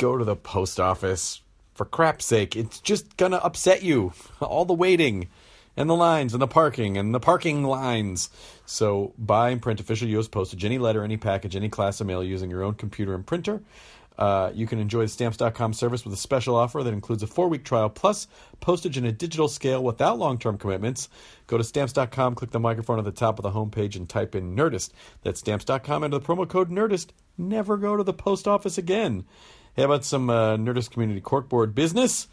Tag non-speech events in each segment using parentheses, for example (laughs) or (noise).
go to the post office. For crap's sake, it's just gonna upset you. (laughs) All the waiting and the lines and the parking and the parking lines. So buy and print official U.S. postage, any letter, any package, any class of mail using your own computer and printer. Uh, you can enjoy the Stamps.com service with a special offer that includes a four week trial plus postage in a digital scale without long term commitments. Go to Stamps.com, click the microphone at the top of the homepage, and type in Nerdist. That's Stamps.com, enter the promo code Nerdist. Never go to the post office again. How about some uh, Nerdist community corkboard business?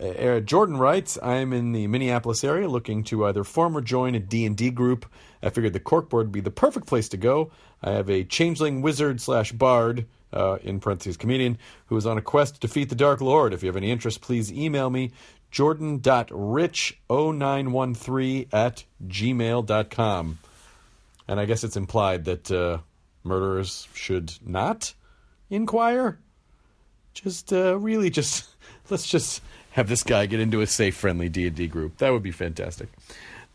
Uh, Jordan writes, I'm in the Minneapolis area looking to either form or join a D&D group. I figured the corkboard would be the perfect place to go. I have a changeling wizard slash bard, uh, in parentheses comedian, who is on a quest to defeat the Dark Lord. If you have any interest, please email me, jordan.rich0913 at gmail.com. And I guess it's implied that uh, murderers should not inquire. Just uh, really just (laughs) let's just have this guy get into a safe, friendly D&D group. That would be fantastic.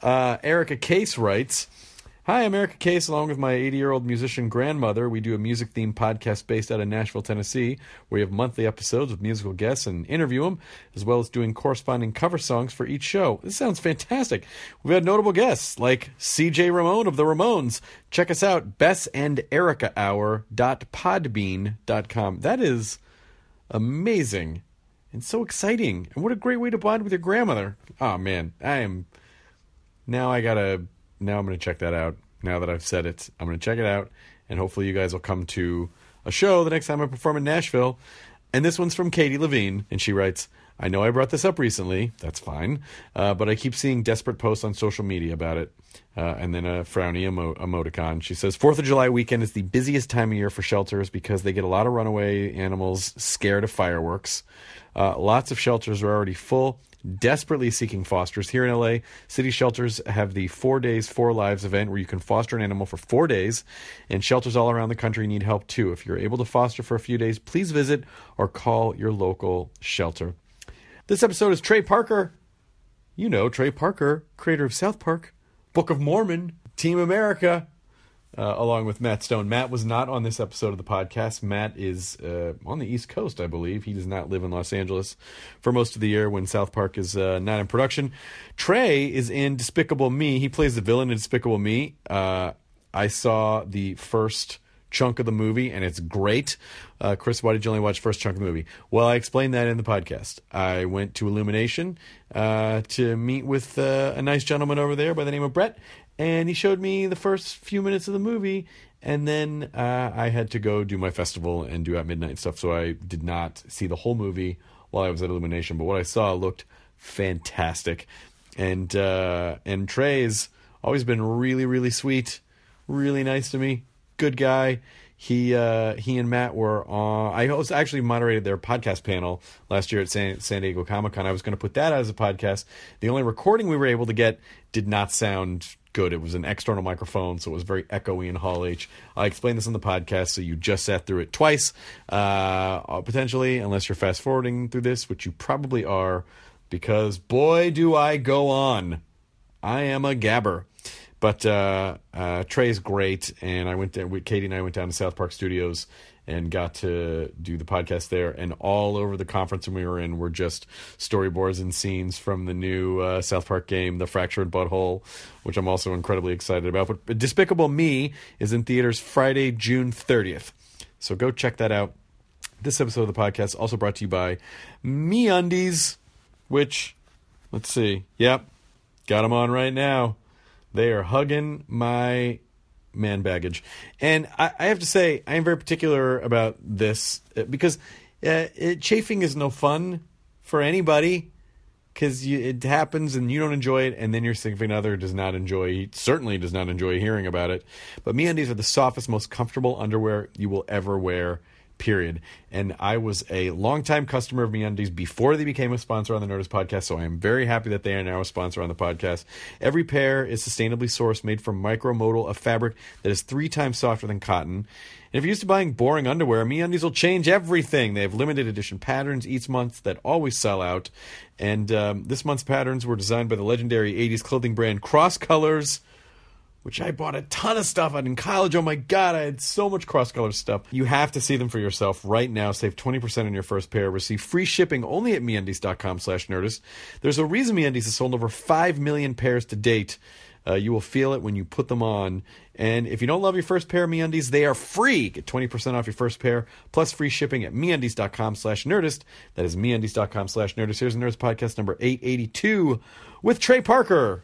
Uh, Erica Case writes, Hi, I'm Erica Case, along with my 80 year old musician grandmother. We do a music themed podcast based out of Nashville, Tennessee. We have monthly episodes with musical guests and interview them, as well as doing corresponding cover songs for each show. This sounds fantastic. We've had notable guests like CJ Ramone of the Ramones. Check us out, bessanderikahour.podbean.com. That is amazing and so exciting. And what a great way to bond with your grandmother. Oh man, I am now I gotta now I'm gonna check that out. Now that I've said it, I'm gonna check it out, and hopefully you guys will come to a show the next time I perform in Nashville. And this one's from Katie Levine, and she writes, I know I brought this up recently. That's fine. Uh, but I keep seeing desperate posts on social media about it. Uh, and then a frowny emo- emoticon. She says, Fourth of July weekend is the busiest time of year for shelters because they get a lot of runaway animals scared of fireworks. Uh, lots of shelters are already full, desperately seeking fosters. Here in LA, city shelters have the Four Days, Four Lives event where you can foster an animal for four days, and shelters all around the country need help too. If you're able to foster for a few days, please visit or call your local shelter. This episode is Trey Parker. You know Trey Parker, creator of South Park, Book of Mormon, Team America, uh, along with Matt Stone. Matt was not on this episode of the podcast. Matt is uh, on the East Coast, I believe. He does not live in Los Angeles for most of the year when South Park is uh, not in production. Trey is in Despicable Me. He plays the villain in Despicable Me. Uh, I saw the first chunk of the movie and it's great. Uh, Chris, why did you only watch first chunk of the movie? Well, I explained that in the podcast. I went to Illumination uh, to meet with uh, a nice gentleman over there by the name of Brett, and he showed me the first few minutes of the movie, and then uh, I had to go do my festival and do at midnight stuff, so I did not see the whole movie while I was at Illumination. But what I saw looked fantastic, and uh, and Trey's always been really really sweet, really nice to me, good guy. He uh, he and Matt were on. I was actually moderated their podcast panel last year at San, San Diego Comic Con. I was going to put that out as a podcast. The only recording we were able to get did not sound good. It was an external microphone, so it was very echoey in Hall H. I explained this on the podcast, so you just sat through it twice, uh, potentially, unless you're fast forwarding through this, which you probably are, because boy, do I go on. I am a gabber. But uh, uh, great, and I went we, Katie and I went down to South Park Studios and got to do the podcast there. And all over the conference we were in were just storyboards and scenes from the new uh, South Park game, The Fractured But Whole, which I'm also incredibly excited about. But, but Despicable Me is in theaters Friday, June 30th. So go check that out. This episode of the podcast also brought to you by MeUndies, which, let's see, yep, got them on right now. They are hugging my man baggage. And I, I have to say, I am very particular about this uh, because uh, it, chafing is no fun for anybody because it happens and you don't enjoy it, and then your significant other does not enjoy, certainly does not enjoy hearing about it. But MeUndies are the softest, most comfortable underwear you will ever wear period. And I was a longtime customer of MeUndies before they became a sponsor on the Nerdist podcast, so I am very happy that they are now a sponsor on the podcast. Every pair is sustainably sourced, made from micromodal, a fabric that is three times softer than cotton. And if you're used to buying boring underwear, MeUndies will change everything. They have limited edition patterns each month that always sell out. And um, this month's patterns were designed by the legendary 80s clothing brand Cross Colors which I bought a ton of stuff on in college. Oh my god, I had so much cross color stuff. You have to see them for yourself right now. Save 20% on your first pair. Receive free shipping only at MeUndies.com slash Nerdist. There's a reason MeUndies has sold over 5 million pairs to date. Uh, you will feel it when you put them on. And if you don't love your first pair of MeUndies, they are free. Get 20% off your first pair, plus free shipping at MeUndies.com slash Nerdist. That is MeUndies.com slash Nerdist. Here's the Nerdist Podcast number 882 with Trey Parker.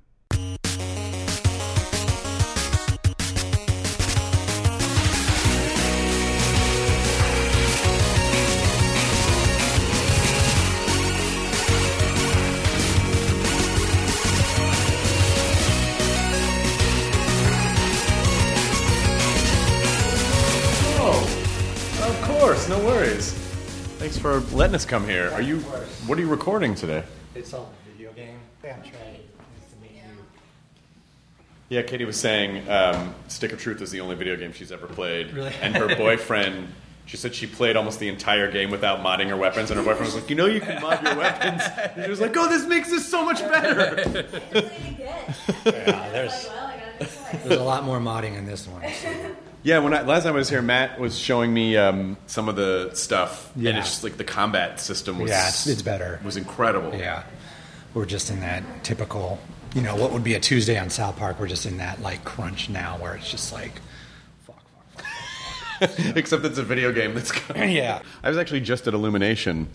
for letting us come here. Are you? What are you recording today? It's all a video game. Yeah, I'm Trey. Nice to meet you. Yeah, Katie was saying um, Stick of Truth is the only video game she's ever played. Really? And her boyfriend, she said she played almost the entire game without modding her weapons, and her boyfriend was like, "You know, you can mod your weapons." And she was like, "Oh, this makes this so much better." (laughs) Yeah, there's there's a lot more modding in this one. so. Yeah, when I, last time I was here, Matt was showing me um, some of the stuff, and it's just like the combat system was Yeah, it's, it's better. was incredible. Yeah, we're just in that typical, you know, what would be a Tuesday on South Park. We're just in that like crunch now, where it's just like, fuck, fuck, fuck. (laughs) Except it's a video game that's. (laughs) yeah. I was actually just at Illumination.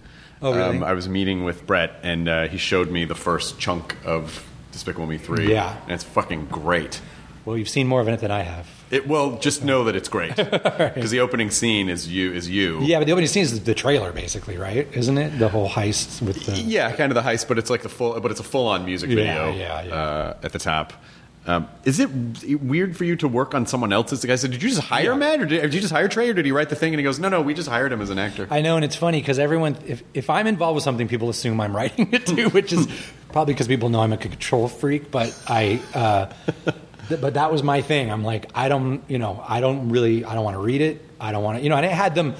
Oh, really? Um, I was meeting with Brett, and uh, he showed me the first chunk of Despicable Me Three. Yeah. and it's fucking great. Well, you've seen more of it than I have. It well, just know that it's great (laughs) because the opening scene is you is you. Yeah, but the opening scene is the trailer, basically, right? Isn't it the whole heist with the? Yeah, kind of the heist, but it's like the full, but it's a full-on music Yeah, video. yeah, yeah. Uh, at the top. Um, is it weird for you to work on someone else's? The guy said, "Did you just hire Yeah. Matt, or did, did you just hire Trey, or did he write the thing?" And he goes, "No, no, we just hired him as an actor." I know, and it's funny because everyone, if, if I'm involved with something, people assume I'm writing (laughs) it too, which is (laughs) probably because people know I'm a control freak. But I, uh, but that was my thing. I'm like, I don't, you know, I don't really, I don't want to read it. I don't want to, you know, and I had them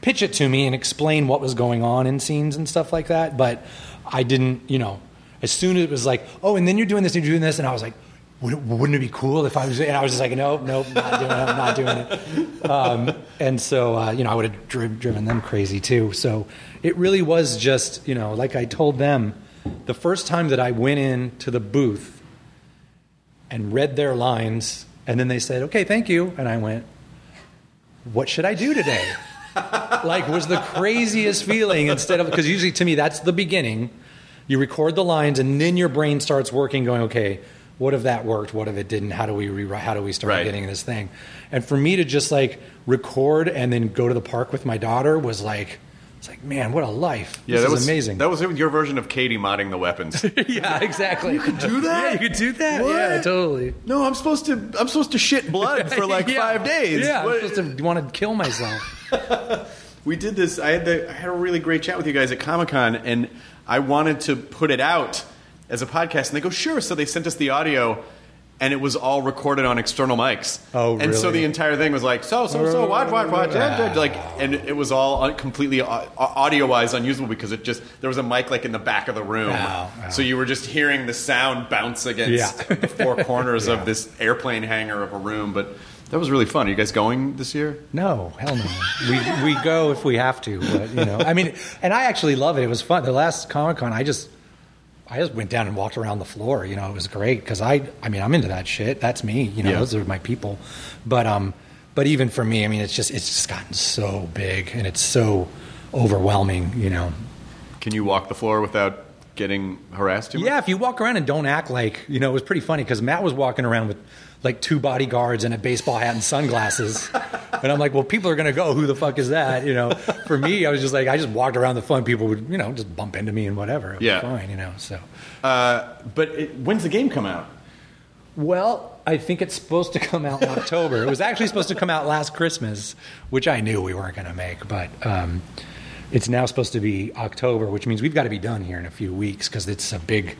pitch it to me and explain what was going on in scenes and stuff like that. But I didn't, you know, as soon as it was like, oh, and then you're doing this, and you're doing this, and I was like. Wouldn't it be cool if I was? And I was just like, nope, nope, not doing it. Not doing it. Um, and so, uh, you know, I would have dri- driven them crazy too. So it really was just, you know, like I told them, the first time that I went in to the booth and read their lines, and then they said, okay, thank you. And I went, what should I do today? (laughs) like, was the craziest feeling instead of, because usually to me, that's the beginning. You record the lines, and then your brain starts working, going, okay, what if that worked? What if it didn't? How do we rewrite? How do we start Right. getting this thing? And for me to just like record and then go to the park with my daughter was like, it's like, man, what a life! Yeah, this that is was amazing. That was your version of Katie modding the weapons. (laughs) yeah, exactly. You could do that? Yeah, you could do that. What? Yeah, totally. no, I'm supposed to. I'm supposed to shit blood for (laughs) like Yeah. five days. Yeah, What- I'm supposed to want to kill myself. (laughs) we did this. I had the. I had a really great chat with you guys at Comic Con, and I wanted to put it out as a podcast, and they go, "Sure." So they sent us the audio, and it was all recorded on external mics. Oh, And so really? the entire thing was like, so, so, so, oh. watch, watch, watch, yeah, yeah, like, and it was all un- completely uh, uh, audio wise unusable because it just there was a mic like in the back of the room, Wow, wow. so you were just hearing the sound bounce against Yeah. the four (laughs) corners of this airplane hangar of a room. But that was really fun. Are you guys going this year? No, hell no. we we go if we have to, but you know, I mean, and I actually love it. It was fun. The last Comic Con, I just I just went down and walked around the floor. You know, it was great because I I mean I'm into that shit. That's me. You know, Yeah. those are my people. But um, but even for me, I mean, it's just it's just gotten so big and it's so overwhelming. You know, Can you walk the floor without getting harassed too much? Yeah, if you walk around and don't act like, you know, it was pretty funny because Matt was walking around with like two bodyguards and a baseball hat and sunglasses. and I'm like, well, people are going to go, who the fuck is that? You know, for me, I was just like, I just walked around the fun. People would, you know, just bump into me and whatever. It was Yeah. Fine, you know, so. Uh, but it, when's the game come out? Well, I think it's supposed to come out in October. it was actually supposed to come out last Christmas, which I knew we weren't going to make, but um, it's now supposed to be October, which means we've got to be done here in a few weeks because it's a big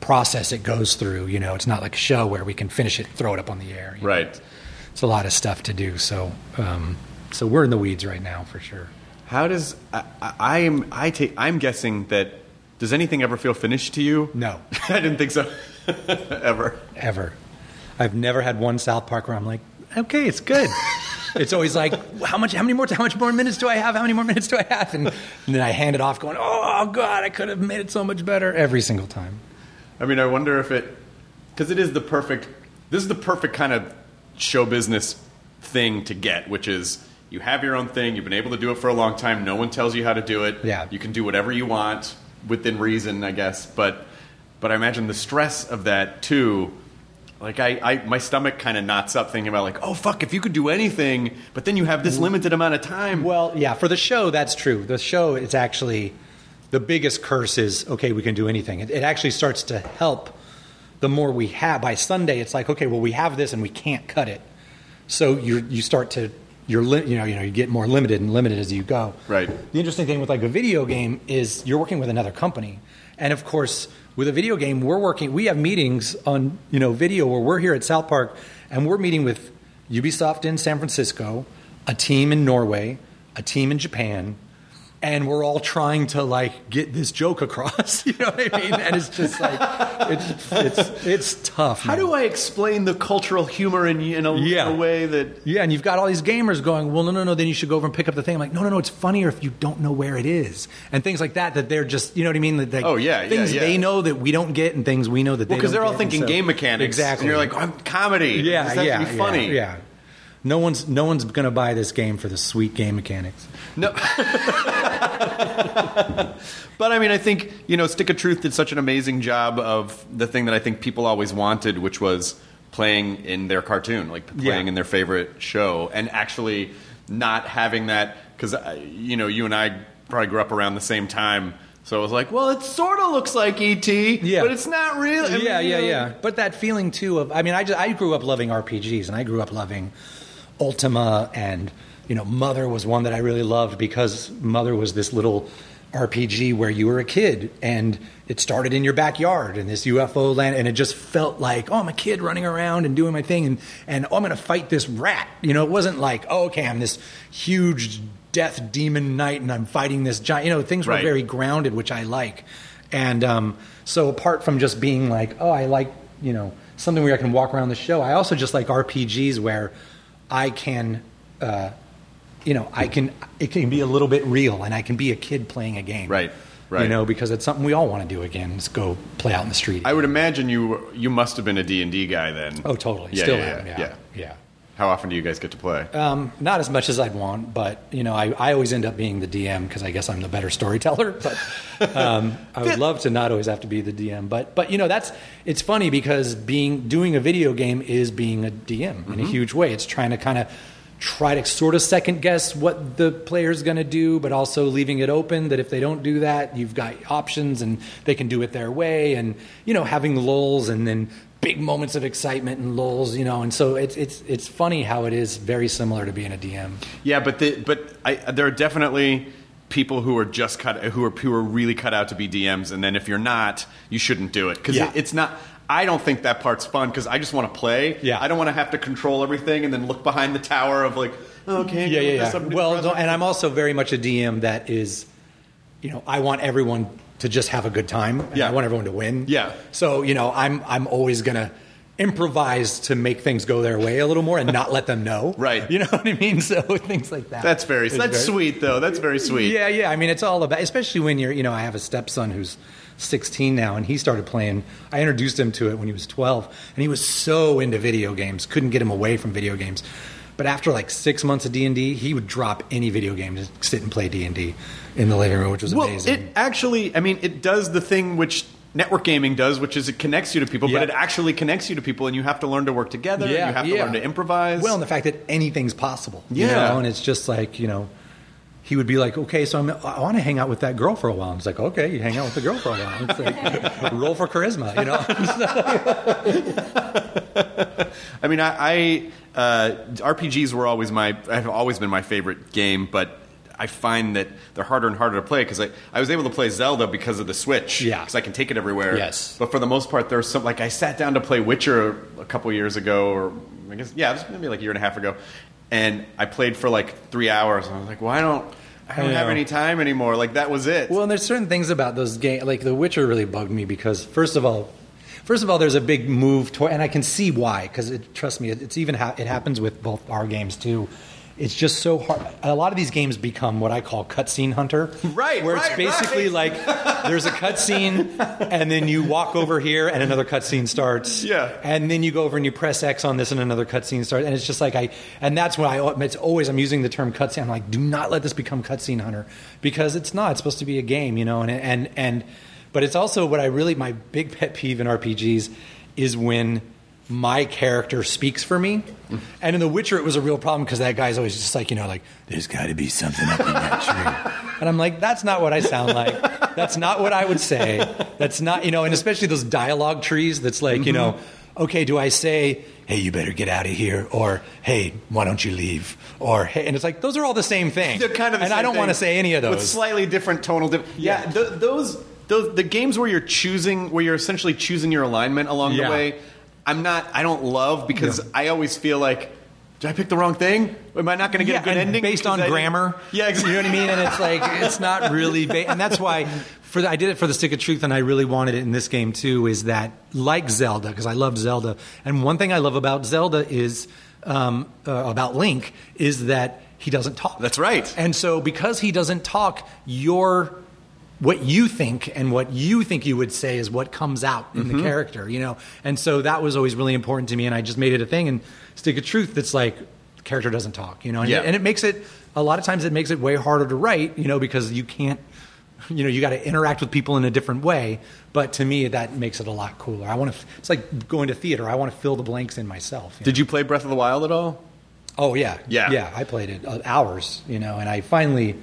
process it goes through. You know, it's not like a show where we can finish it throw it up on the air. you know. Right. It's a lot of stuff to do. So, um, so we're in the weeds right now for sure. How does I, I, I am I take I'm guessing that does anything ever feel finished to you? No. (laughs) I didn't think so. (laughs) ever. ever. I've never had one South Park where I'm like, okay, it's good. (laughs) it's always like, how much? How many more? How much more minutes do I have? How many more minutes do I have? And, and then I hand it off, going, oh god, I could have made it so much better every single time. I mean, I wonder if it because it is the perfect. This is the perfect kind of show business thing to get, which is you have your own thing. You've been able to do it for a long time. No one tells you how to do it. Yeah. you can do whatever you want within reason, I guess. But but I imagine the stress of that too. Like I, I my stomach kind of knots up thinking about like, oh fuck, if you could do anything, but then you have this mm. limited amount of time. Well, yeah, for the show, that's true. The show, it's actually the biggest curse is okay, we can do anything. It, it actually starts to help the more we have. By Sunday, it's like okay, well, we have this and we can't cut it, so you you start to you're you know you know you get more limited and limited as you go. Right. The interesting thing with like a video game is you're working with another company, and of course with a video game we're working. We have meetings on you know video where we're here at South Park and we're meeting with Ubisoft in San Francisco, a team in Norway, a team in Japan. And we're all trying to like get this joke across, (laughs) you know what I mean? And it's just like it's it's it's tough. how man. do I explain the cultural humor in, in, a, Yeah. in a way that Yeah, and you've got all these gamers going, well, no, no, no, then you should go over and pick up the thing. I'm like, no, no, no, it's funnier if you don't know where it is. And things like that, that they're just, you know what I mean? That, like, Oh, yeah, yeah, Things yeah. they know that we don't get and things we know that they Well, because don't they're all get. Thinking so- game mechanics. Exactly. And you're like, oh, I'm comedy. yeah, yeah, be funny. Yeah, yeah. No one's, no one's going to buy this game for the sweet game mechanics. No. (laughs) but I mean, I think, you know, Stick of Truth did such an amazing job of the thing that I think people always wanted, which was playing in their cartoon, like playing Yeah. in their favorite show, and actually not having that, because, uh, you know, you and I probably grew up around the same time. So I was like, well, it sort of looks like E.T., Yeah. but it's not real. I mean, yeah, you yeah, know, yeah. But that feeling too of I mean, I just I grew up loving RPGs and I grew up loving Ultima and you know Mother was one that I really loved because Mother was this little RPG where you were a kid and it started in your backyard and this UFO land and it just felt like oh I'm a kid running around and doing my thing and and oh, I'm going to fight this rat. You know, it wasn't like oh okay I'm this huge death demon knight and I'm fighting this giant. You know, things were Right. very grounded, which I like. And um, so, apart from just being like, oh, I like, you know, something where I can walk around the show, I also just like RPGs where I can, uh, you know, I can, it can be a little bit real and I can be a kid playing a game. Right, right. You know, because it's something we all want to do again, is go play out in the street. I would imagine you you must have been a D&D guy then. oh, totally. Yeah, Still yeah, am. yeah, Yeah. yeah. How often do you guys get to play? Um, not as much as I'd want, but you know, I, I always end up being the DM because I guess I'm the better storyteller. But um, I would (laughs) love to not always have to be the DM. But but you know, that's it's funny because being doing a video game is being a DM in a huge way. It's trying to kind of try to sort of second guess what the player's going to do, but also leaving it open that if they don't do that, you've got options and they can do it their way. And you know, having lulls and then big moments of excitement and lulls, you know. And so it's it's it's funny how it is very similar to being a DM. Yeah, but the, but I, there are definitely people who are just cut who are who are really cut out to be DMs, and then if you're not, you shouldn't do it because Yeah. it's not. I don't think that part's fun because I just want to play. Yeah. I don't want to have to control everything and then look behind the tower of like, oh, okay, yeah, yeah, yeah. Well, and I'm also very much a DM that is, you know, I want everyone to just have a good time. And Yeah. I want everyone to win. Yeah. So you know, I'm I'm always gonna improvise to make things go their way a little more and not let them know. (laughs) Right. You know what I mean? (laughs) So things like that. that's very that's very- sweet though. That's very sweet. Yeah, yeah. I mean, it's all about, especially when you're, you know, I have a stepson who's 16 now, and he started playing. I introduced him to it when he was 12, and he was so into video games, couldn't get him away from video games. But after like six months of D and D, he would drop any video game to sit and play D and D in the living room, which was Well, amazing. it actually, I mean, it does the thing which network gaming does, which is it connects you to people, Yeah. but it actually connects you to people, and you have to learn to work together. and you have to learn to improvise. Well, and the fact that anything's possible. you Yeah. know, and it's just like, you know, he would be like, okay, so I'm, I want to hang out with that girl for a while. And it's like, okay, you hang out with the girl for a while. It's like, (laughs) roll for charisma, you know? (laughs) I mean, I, I uh, RPGs were always my have always been my favorite game, but I find that they're harder and harder to play because I, I was able to play Zelda because of the Switch. Yeah. because I can take it everywhere. Yes. but for the most part, there's some like I sat down to play Witcher a couple years ago, or I guess yeah, it was maybe like a year and a half ago, and I played for like three hours. And I was like, why don't. I don't have any time anymore. Like that was it. Well, and there's certain things about those games, like The Witcher, really bugged me because first of all, first of all, there's a big move toward, and I can see why. Because trust me, it's even ha- it happens with both our games too. It's just so hard. A lot of these games become what I call cutscene hunter, Right, Where it's basically right. like there's a cutscene, and then you walk over here, and another cutscene starts. Yeah. and then you go over and you press X on this, and another cutscene starts. And it's just like I, and that's when I. It's always I'm using the term cutscene. I'm like, do not let this become cutscene hunter because it's not. It's supposed to be a game, you know. And and and, but it's also what I really my big pet peeve in RPGs is when my character speaks for me. And in The Witcher, it was a real problem because that guy's always just like, you know, like, there's got to be something up in that tree. (laughs) And I'm like, that's not what I sound like. That's not what I would say. That's not, you know, and especially those dialogue trees that's like, you know, mm-hmm. okay, do I say, hey, you better get out of here? Or, hey, why don't you leave? Or, hey, and it's like, those are all the same thing. They're kind of the and I don't want to say any of those. with slightly different tonal. Dip- yeah, Yeah. th- those those the games where you're choosing where you're essentially choosing your alignment along Yeah. the way. I'm not. I don't love because I always feel like. Did I pick the wrong thing? Am I not going to get yeah, a good ending based on I grammar. Yeah, exactly. You know what I mean? And it's like it's not really, ba- and that's why for the, I did it for the stick of truth, and I really wanted it in this game too. Is that like Zelda because I love Zelda, and one thing I love about Zelda is um, uh, about Link is that he doesn't talk. That's right. And so because he doesn't talk, your what you think and what you think you would say is what comes out in Mm-hmm. the character, you know. And so that was always really important to me, and I just made it a thing. And stick of truth, that's like the character doesn't talk, you know. And, Yeah. and it makes it a lot of times it makes it way harder to write, you know, because you can't, you know, you got to interact with people in a different way. But to me, that makes it a lot cooler. I want to. It's like going to theater. I want to fill the blanks in myself. you know? Did you play Breath of the Wild at all? Oh yeah, Yeah. yeah. I played it uh, hours, you know, and I finally,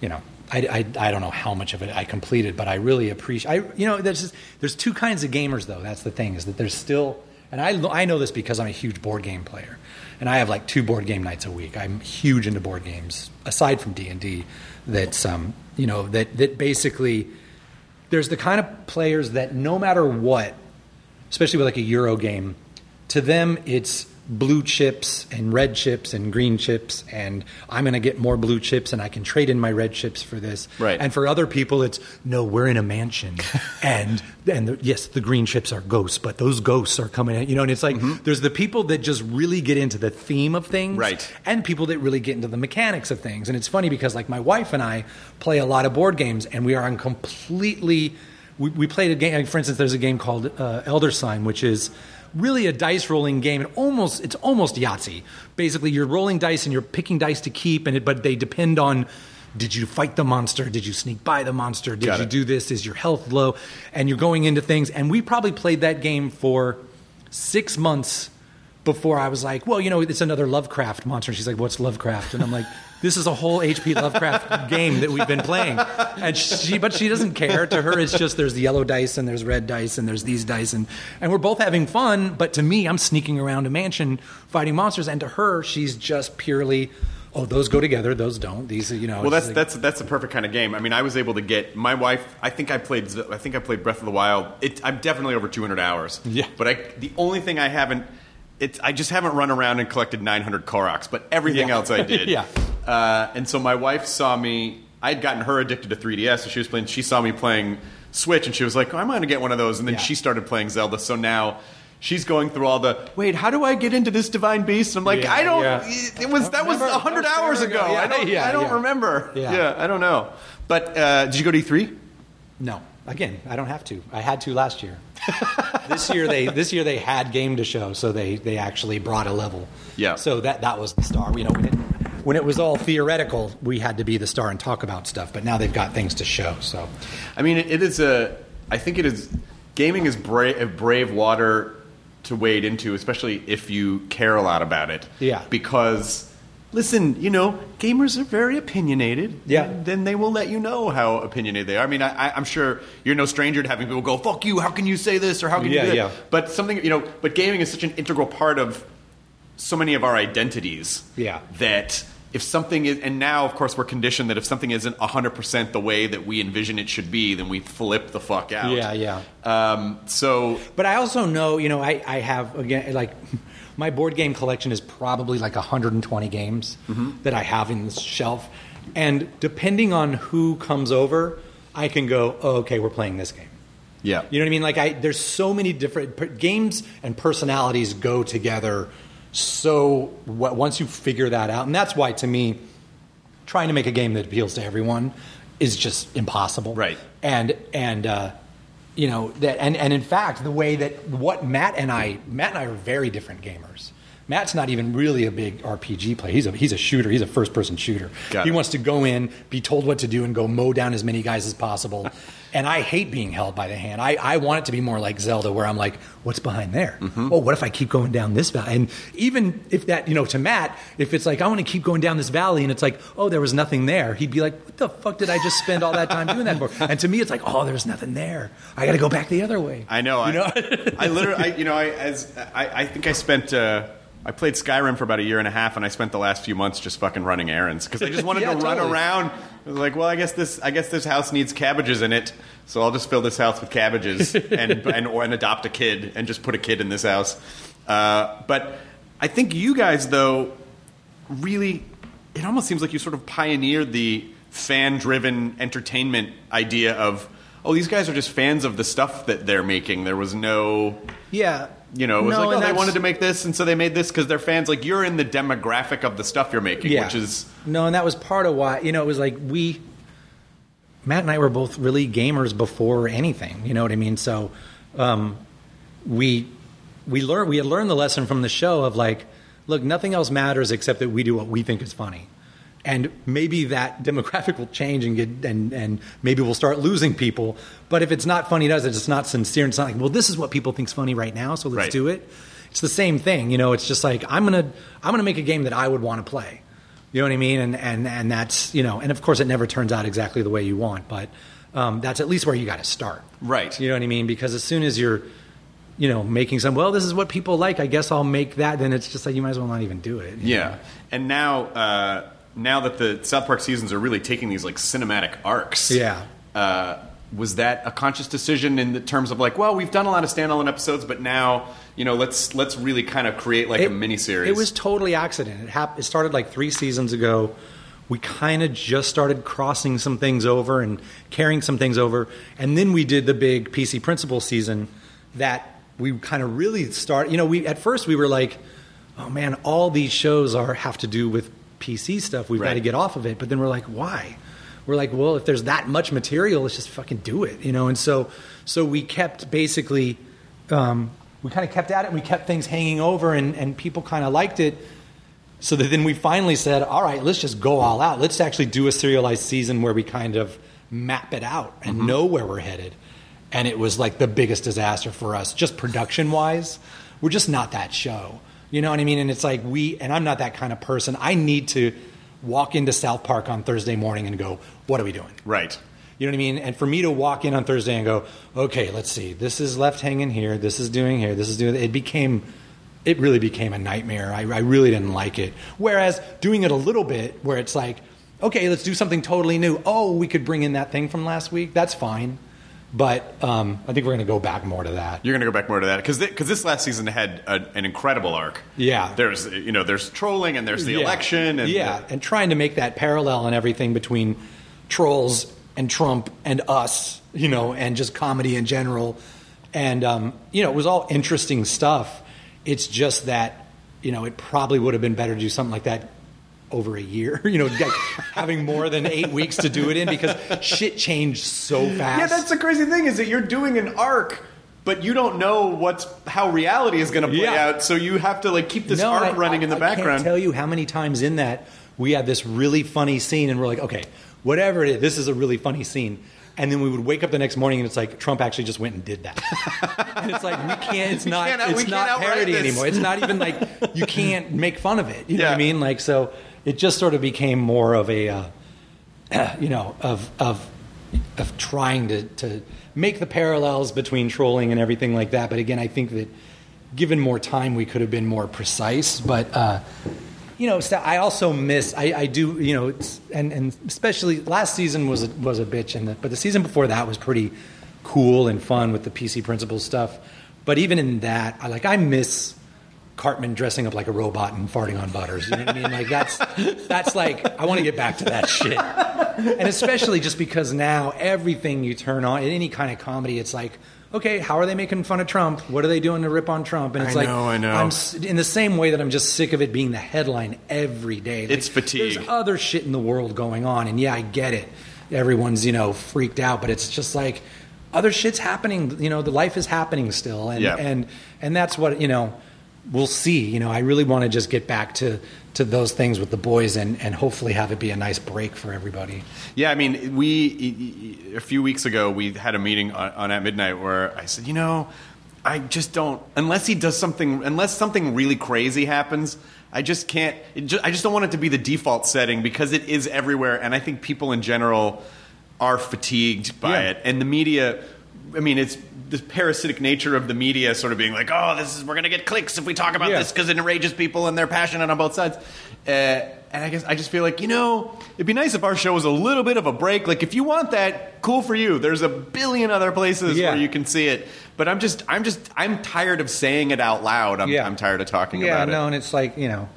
you know, I, I, I don't know how much of it I completed, but I really appreciate. I you know, there's just, there's two kinds of gamers though. That's the thing is that there's still, and I I know this because I'm a huge board game player, and I have like two board game nights a week. I'm huge into board games aside from D and D. That's um you know that that basically there's the kind of players that no matter what, especially with like a Euro game, to them it's blue chips and red chips and green chips, and I'm going to get more blue chips and I can trade in my red chips for this. Right. And for other people, it's no, we're in a mansion, (laughs) and and the, yes, the green chips are ghosts, but those ghosts are coming in. You know, and it's like there's the people that just really get into the theme of things, Right. and people that really get into the mechanics of things. And it's funny because like my wife and I play a lot of board games, and we are on completely. We, we played a game. For instance, there's a game called uh, Elder Sign, which is really a dice rolling game. And almost it's almost Yahtzee. Basically, you're rolling dice and you're picking dice to keep, and it, but they depend on. Did you fight the monster? Did you sneak by the monster? Did Got you it. do this? Is your health low? And you're going into things. And we probably played that game for six months before I was like, well, you know, it's another Lovecraft monster. And she's like, what's Lovecraft? And I'm like, this is a whole H.P. Lovecraft (laughs) game that we've been playing. And she, but she doesn't care. To her, it's just there's the yellow dice and there's red dice and there's these dice and and we're both having fun. But to me, I'm sneaking around a mansion fighting monsters, and to her, she's just purely. oh, those go together, those don't. These, are, you know. Well, that's like- that's that's the perfect kind of game. I mean, I was able to get my wife. I think I played. i think I played Breath of the Wild. It, I'm definitely over 200 hours. Yeah. But I, the only thing I haven't, it's I just haven't run around and collected 900 Koroks. But everything Yeah. else I (laughs) did. Yeah. Uh, and so my wife saw me. I had gotten her addicted to 3DS, so she was playing. She saw me playing Switch, and she was like, oh, "I'm going to get one of those." And then Yeah. she started playing Zelda. So now. She's going through all the wait. How do I get into this divine beast? And I'm like, Yeah, I don't. yeah. It was that was Remember? hundred hours ago. Yeah, I don't. I don't remember. Yeah. yeah, I don't know. But uh, did you go to E3? No, again, I don't have to. I had to last year. (laughs) this year they this year they had game to show, so they they actually brought a level. Yeah. So that that was the star. You know, when it, when it was all theoretical, we had to be the star and talk about stuff. But now they've got things to show. So I mean, it, is a. I think it is. Gaming is brave, brave water to wade into, especially if you care a lot about it. Yeah. Because, listen, you know, gamers are very opinionated. Yeah. Then they will let you know how opinionated they are. I mean, I, I'm sure you're no stranger to having people go, "Fuck you! How can you say this?" or "How can Yeah, you?" Do that? yeah. But something, you know, but gaming is such an integral part of so many of our identities. Yeah. That if something is, and now of course we're conditioned that if something isn't 100% the way that we envision it should be, then we flip the fuck out. Yeah, yeah. Um, so, But I also know, you know, I, I have again like (laughs) my board game collection is probably like 120 games that I have in this shelf, and depending on who comes over, I can go, oh, okay, we're playing this game. yeah. You know what I mean? Like I, there's so many different games and personalities go together. So once you figure that out, and that's why to me, trying to make a game that appeals to everyone is just impossible. Right. And and uh, you know that, and and in fact, the way that what Matt and I, Matt and I are very different gamers. Matt's not even really a big RPG player. He's a he's a shooter. He's a first person shooter. Got he it. wants to go in, be told what to do, and go mow down as many guys as possible. (laughs) and I hate being held by the hand. I, I want it to be more like Zelda, where I'm like, what's behind there? Oh, what if I keep going down this valley? And even if that, you know, to Matt, if it's like I want to keep going down this valley, and it's like, oh, there was nothing there, he'd be like, what the fuck did I just spend all that time doing that for? And to me, it's like, oh, there's nothing there. I got to go back the other way. I know. You know? I, I literally, I, you know, I, as I, I think I spent. Uh, I played Skyrim for about a year and a half, and I spent the last few months just fucking running errands because I just (laughs) wanted Yeah, to run around. I was like, well, I guess this, I guess this house needs cabbages in it, so I'll just fill this house with cabbages (laughs) and and or and adopt a kid and just put a kid in this house. Uh, but I think you guys, though, really, it almost seems like you sort of pioneered the fan-driven entertainment idea of. Oh, these guys are just fans of the stuff that they're making. There was no yeah. You know, it was No, like, oh, and they that's- wanted to make this, and so they made this because they're fans. Like, you're in the demographic of the stuff you're making, yeah. which is no, and that was part of why you know it was like we, Matt and I were both really gamers before anything. You know what I mean? So um, we we learned we had learned the lesson from the show of like, look, nothing else matters except that we do what we think is funny. And maybe that demographic will change and get and, and maybe we'll start losing people. But if it's not funny to us, it's not sincere. It's not like, well, this is what people think's funny right now, so let's Right. do it. It's the same thing, you know. It's just like I'm gonna I'm gonna make a game that I would want to play. You know what I mean? And and and that's you know, and of course it never turns out exactly the way you want, but um, that's at least where you got to start. Right. You know what I mean? Because as soon as you're you know making some well, this is what people like. I guess I'll make that. Then it's just like you might as well not even do it. yeah. know? And now, uh, now that the South Park seasons are really taking these like cinematic arcs, Yeah. Uh, was that a conscious decision in the terms of like, well, we've done a lot of standalone episodes, but now you know, let's let's really kind of create like a mini series. It was totally accident. It, hap- it started like three seasons ago. We kind of just started crossing some things over and carrying some things over, and then we did the big PC Principal season that we kind of really start. You know, we at first we were like, "Oh man, all these shows are have to do with PC stuff. We've got to get off of it." But then we're like, "Why?" We're like, "Well, if there's that much material, let's just fucking do it," you know. And so, so we kept basically um, we kind of kept at it. And We kept things hanging over, and, and people kind of liked it. So that then we finally said, all right, let's just go all out. Let's actually do a serialized season where we kind of map it out and know where we're headed. And it was like the biggest disaster for us, just production wise. We're just not that show. You know what I mean? And it's like we, and I'm not that kind of person. I need to walk into South Park on Thursday morning and go, what are we doing? right. You know what I mean? And for me to walk in on Thursday and go, okay, let's see, this is left hanging here, this is doing here, this is doing. It became it really became a nightmare. I, I really didn't like it. Whereas doing it a little bit, where it's like, okay, let's do something totally new. Oh, we could bring in that thing from last week. That's fine. But um, I think we're going to go back more to that. You're going to go back more to that because because this last season had a, an incredible arc. Yeah. there's you know there's trolling and there's the Yeah. election and yeah, and trying to make that parallel and everything between trolls and Trump and us, you know, and just comedy in general. And um, you know, it was all interesting stuff. It's just that you know, it probably would have been better to do something like that over a year. (laughs) You know, like having more than eight weeks to do it in because shit changed so fast. Yeah, that's the crazy thing is that you're doing an arc, but you don't know what's how reality is going to play Yeah. out. So you have to like keep this No, arc I- running in the I background. can't tell you how many times in that we had this really funny scene, and we're like, okay, whatever it is, this is a really funny scene. And then we would wake up the next morning, and it's like Trump actually just went and did that. (laughs) and it's like we can't. It's not. can't it's can't parody anymore. It's not even like you can't make fun of it. You know what I mean? Like so, it just sort of became more of a, uh, (clears throat) you know, of of of trying to to make the parallels between trolling and everything like that. But again, I think that given more time, we could have been more precise. But uh, you know, I also miss. I, I do. You know, and and especially last season was a, was a bitch, and the, but the season before that was pretty cool and fun with the PC Principal's stuff. But even in that, I like I miss Cartman dressing up like a robot and farting on Butters. You know what I mean? Like that's that's like I want to get back to that shit. And especially just because now everything you turn on in any kind of comedy, it's like, okay, how are they making fun of Trump? What are they doing to rip on Trump? And it's I like know, I know. I'm s- in the same way that I'm just sick of it being the headline every day. Like, It's fatigue. There's other shit in the world going on, and yeah, I get it. Everyone's you know freaked out, but it's just like other shit's happening. You know, the life is happening still, and Yeah. and and that's what you know. We'll see. You know, I really want to just get back to to those things with the boys, and and hopefully have it be a nice break for everybody. Yeah, I mean, we a few weeks ago we had a meeting on, on at midnight where I said, you know, I just don't unless he does something unless something really crazy happens. I just can't. It ju- I just don't want it to be the default setting because it is everywhere, and I think people in general are fatigued by Yeah. it, and the media. I mean, it's the parasitic nature of the media, sort of being like, "Oh, this is we're going to get clicks if we talk about Yeah. this because it enrages people and they're passionate on both sides." Uh, and I guess I just feel like you know, it'd be nice if our show was a little bit of a break. Like, if you want that, cool for you. There's a billion other places Yeah. where you can see it. But I'm just, I'm just, I'm tired of saying it out loud. I'm, Yeah. I'm tired of talking yeah, about no, it. and it's like you know,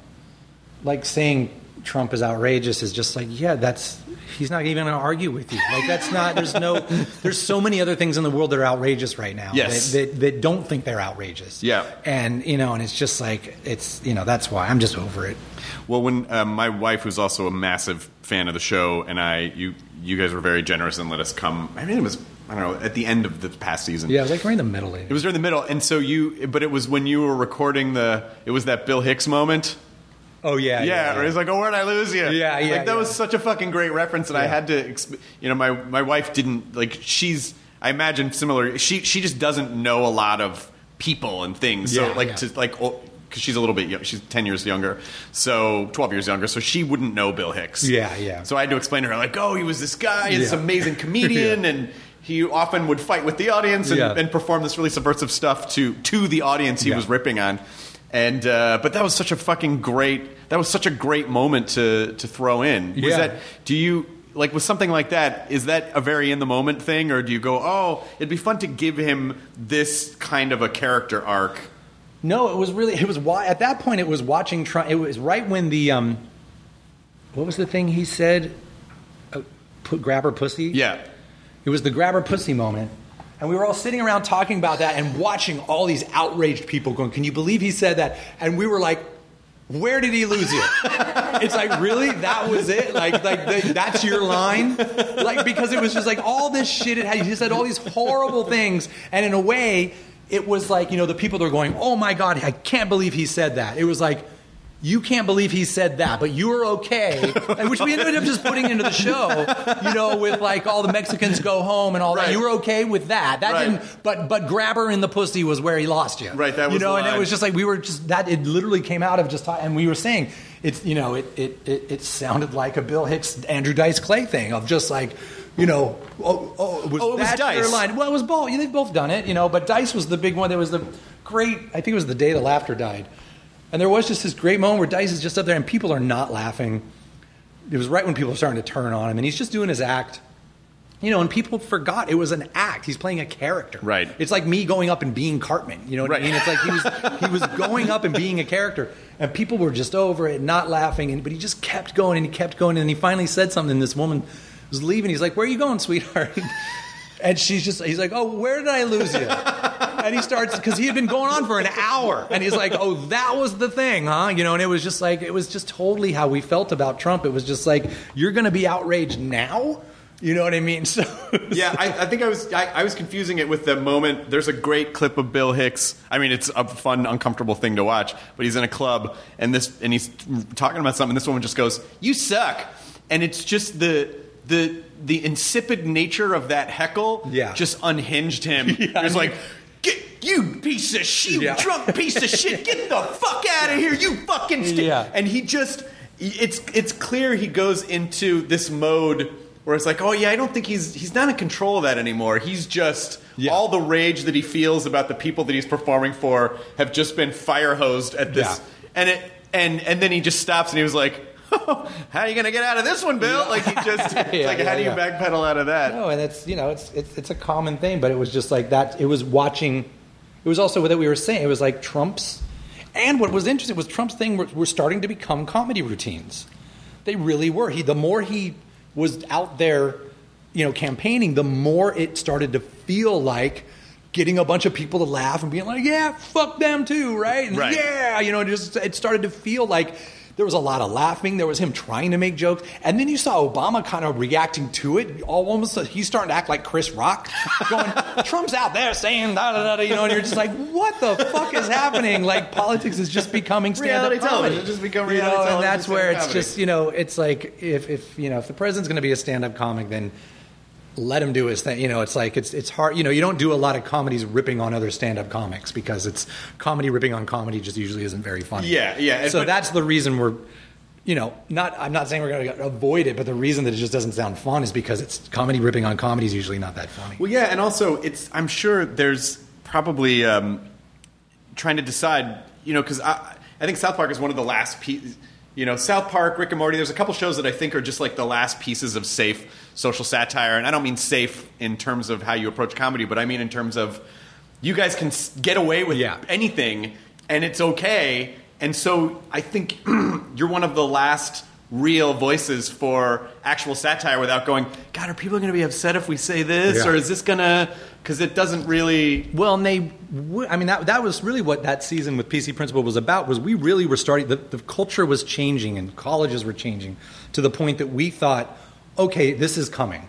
like saying Trump is outrageous is just like yeah, that's he's not even going to argue with you. Like that's not. There's no. (laughs) There's so many other things in the world that are outrageous right now. Yes. That, that, that don't think they're outrageous. Yeah. And you know, and it's just like it's you know that's why I'm just over it. Well, when um, my wife, who's also a massive fan of the show, and I, you, you guys were very generous and let us come. I mean, it was, I don't know, at the end of the past season. Yeah, it was like right in the middle. Of It was during the middle, and so you, but it was when you were recording the, it was that Bill Hicks moment. Oh yeah. Yeah, where he's like, "Oh, where'd I lose you?" Yeah, yeah, Like that was such a fucking great reference, and I had to, exp- you know, my my wife didn't like. She's, I imagine, similar. She she just doesn't know a lot of people and things. So Yeah, like yeah. to like. because she's a little bit young. She's 10 years younger. So 12 years younger. So she wouldn't know Bill Hicks. Yeah, yeah. So I had to explain to her, like, oh, he was this guy, this Yeah. amazing (laughs) comedian, and he often would fight with the audience and, Yeah. and perform this really subversive stuff to, to the audience he Yeah. was ripping on. And uh, but that was such a fucking great that was such a great moment to to throw in. Was Yeah. that do you like with something like that, is that a very in the moment thing, or do you go, Oh, it'd be fun to give him this kind of a character arc? No, it was really it was why at that point it was watching Trump. It was right when the um, what was the thing he said? Uh, put grab her pussy. Yeah. It was the grab her pussy moment. And we were all sitting around talking about that and watching all these outraged people going, Can you believe he said that? And we were like, Where did he lose you? (laughs) it's like, really? That was it? Like, like th- that's your line? Like, because it was just like all this shit. It had, he said all these horrible things. And in a way, it was like, you know, the people that were going, Oh my God, I can't believe he said that. It was like, you can't believe he said that, but you were okay, and which we ended up just putting into the show, you know, with like all the Mexicans go home and all Right. that. You were okay with that. That Right. didn't, but but grabber in the pussy was where he lost you. Right, that was you know, and it was just like we were just that. It literally came out of just and we were saying it's you know it it it, it sounded like a Bill Hicks Andrew Dice Clay thing of just like. You know, oh, oh, was Oh, it was Dice. line? Well, it was both. You they've both done it, you know. But Dice was the big one. There was the great. I think it was the day the laughter died, and there was just this great moment where Dice is just up there and people are not laughing. It was right when people were starting to turn on him, and he's just doing his act. You know, and people forgot it was an act. He's playing a character. Right. It's like me going up and being Cartman. You know what Right. I mean? It's like he was he was (laughs) going up and being a character, and people were just over it, not laughing. And but he just kept going and he kept going, and he finally said something. And this woman was leaving. He's like, "Where are you going, sweetheart?" (laughs) And she's just he's like, "Oh, where did I lose you?" (laughs) And he starts because he had been going on for an hour, and he's like, "Oh, that was the thing, huh?" You know, and it was just like it was just totally how we felt about Trump. It was just like you're going to be outraged now. You know what I mean? (laughs) So yeah, I, I think I was I, I was confusing it with the moment. There's a great clip of Bill Hicks. I mean, it's a fun, uncomfortable thing to watch. But he's in a club and this and he's talking about something. And this woman just goes, "You suck," and it's just the the the insipid nature of that heckle. Yeah. just unhinged him. (laughs) Yeah, It's I like. Get, you piece of shit, Yeah. drunk piece of shit, get the fuck out of here, you fucking st-. Yeah. And he just, it's it's clear he goes into this mode where it's like, oh yeah, I don't think he's he's not in control of that anymore. He's just Yeah. all the rage that he feels about the people that he's performing for have just been fire hosed at this, Yeah. and it and and then he just stops and he was like. (laughs) how are you gonna get out of this one, Bill? Like he just, (laughs) it's Yeah, like yeah, how do you backpedal out of that? No, and it's you know it's, it's it's a common thing, but it was just like that. It was watching. It was also what we were saying. It was like Trump's, and what was interesting was Trump's thing were, were starting to become comedy routines. They really were. He the more he was out there, you know, campaigning, the more it started to feel like getting a bunch of people to laugh and being like, "Yeah, fuck them too," right? And Right. Yeah, you know, it just it started to feel like there was a lot of laughing. There was him trying to make jokes, and then you saw Obama kind of reacting to it. Almost he's starting to act like Chris Rock, going, (laughs) "Trump's out there saying da da da," da," you know, and you're just like, "What the fuck is happening?" Like politics is just becoming stand-up Reality television. comedy. It's just become you reality know, and that's where it's comedy. just you know, it's like if if you know if the president's going to be a stand-up comic, then let him do his thing. You know, it's like it's it's hard. You know, you don't do a lot of comedies ripping on other stand-up comics because it's comedy ripping on comedy just usually isn't very funny. Yeah, yeah, So but- that's the reason we're, you know, not. I'm not saying we're going to avoid it, but the reason that it just doesn't sound fun is because it's comedy ripping on comedy is usually not that funny. Well, yeah, and also it's. I'm sure there's probably um, trying to decide. You know, because I, I think South Park is one of the last. Pe- you know, South Park, Rick and Morty. There's a couple shows that I think are just like the last pieces of safe social satire, and I don't mean safe in terms of how you approach comedy, but I mean in terms of you guys can get away with Yeah. anything, and it's okay. And so I think (clears throat) you're one of the last real voices for actual satire without going, God, are people going to be upset if we say this? Yeah. Or is this going to. Because it doesn't really. Well, and they, w- I mean, that, that was really what that season with PC Principal was about. Was we really were starting, the, the culture was changing and colleges were changing to the point that we thought, okay, this is coming.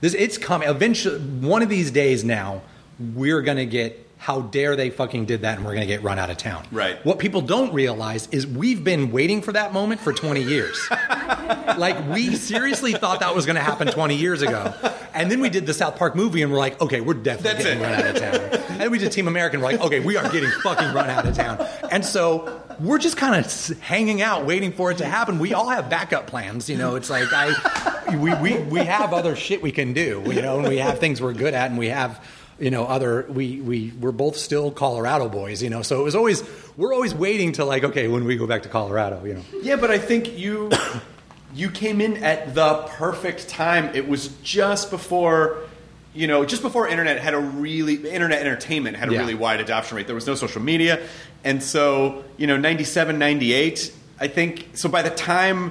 This it's coming. Eventually, one of these days now, we're going to get. How dare they fucking did that, and we're going to get run out of town. Right. What people don't realize is we've been waiting for that moment for 20 years. (laughs) like we seriously thought that was going to happen 20 years ago, and then we did the South Park movie, and we're like, okay, we're definitely That's getting it. run out of town. And then we did Team American. And we're like, okay, we are getting fucking run out of town. And so we're just kind of hanging out, waiting for it to happen. We all have backup plans. You know, it's like I, we, we, we have other shit we can do. You know, and we have things we're good at, and we have. You know, other we we we're both still Colorado boys. You know, so it was always we're always waiting to like okay when we go back to Colorado. You know, Yeah, but I think you you came in at the perfect time. It was just before you know, just before internet had a really internet entertainment had a Yeah. really wide adoption rate. There was no social media. And so, you know, 97, 98, I think so by the time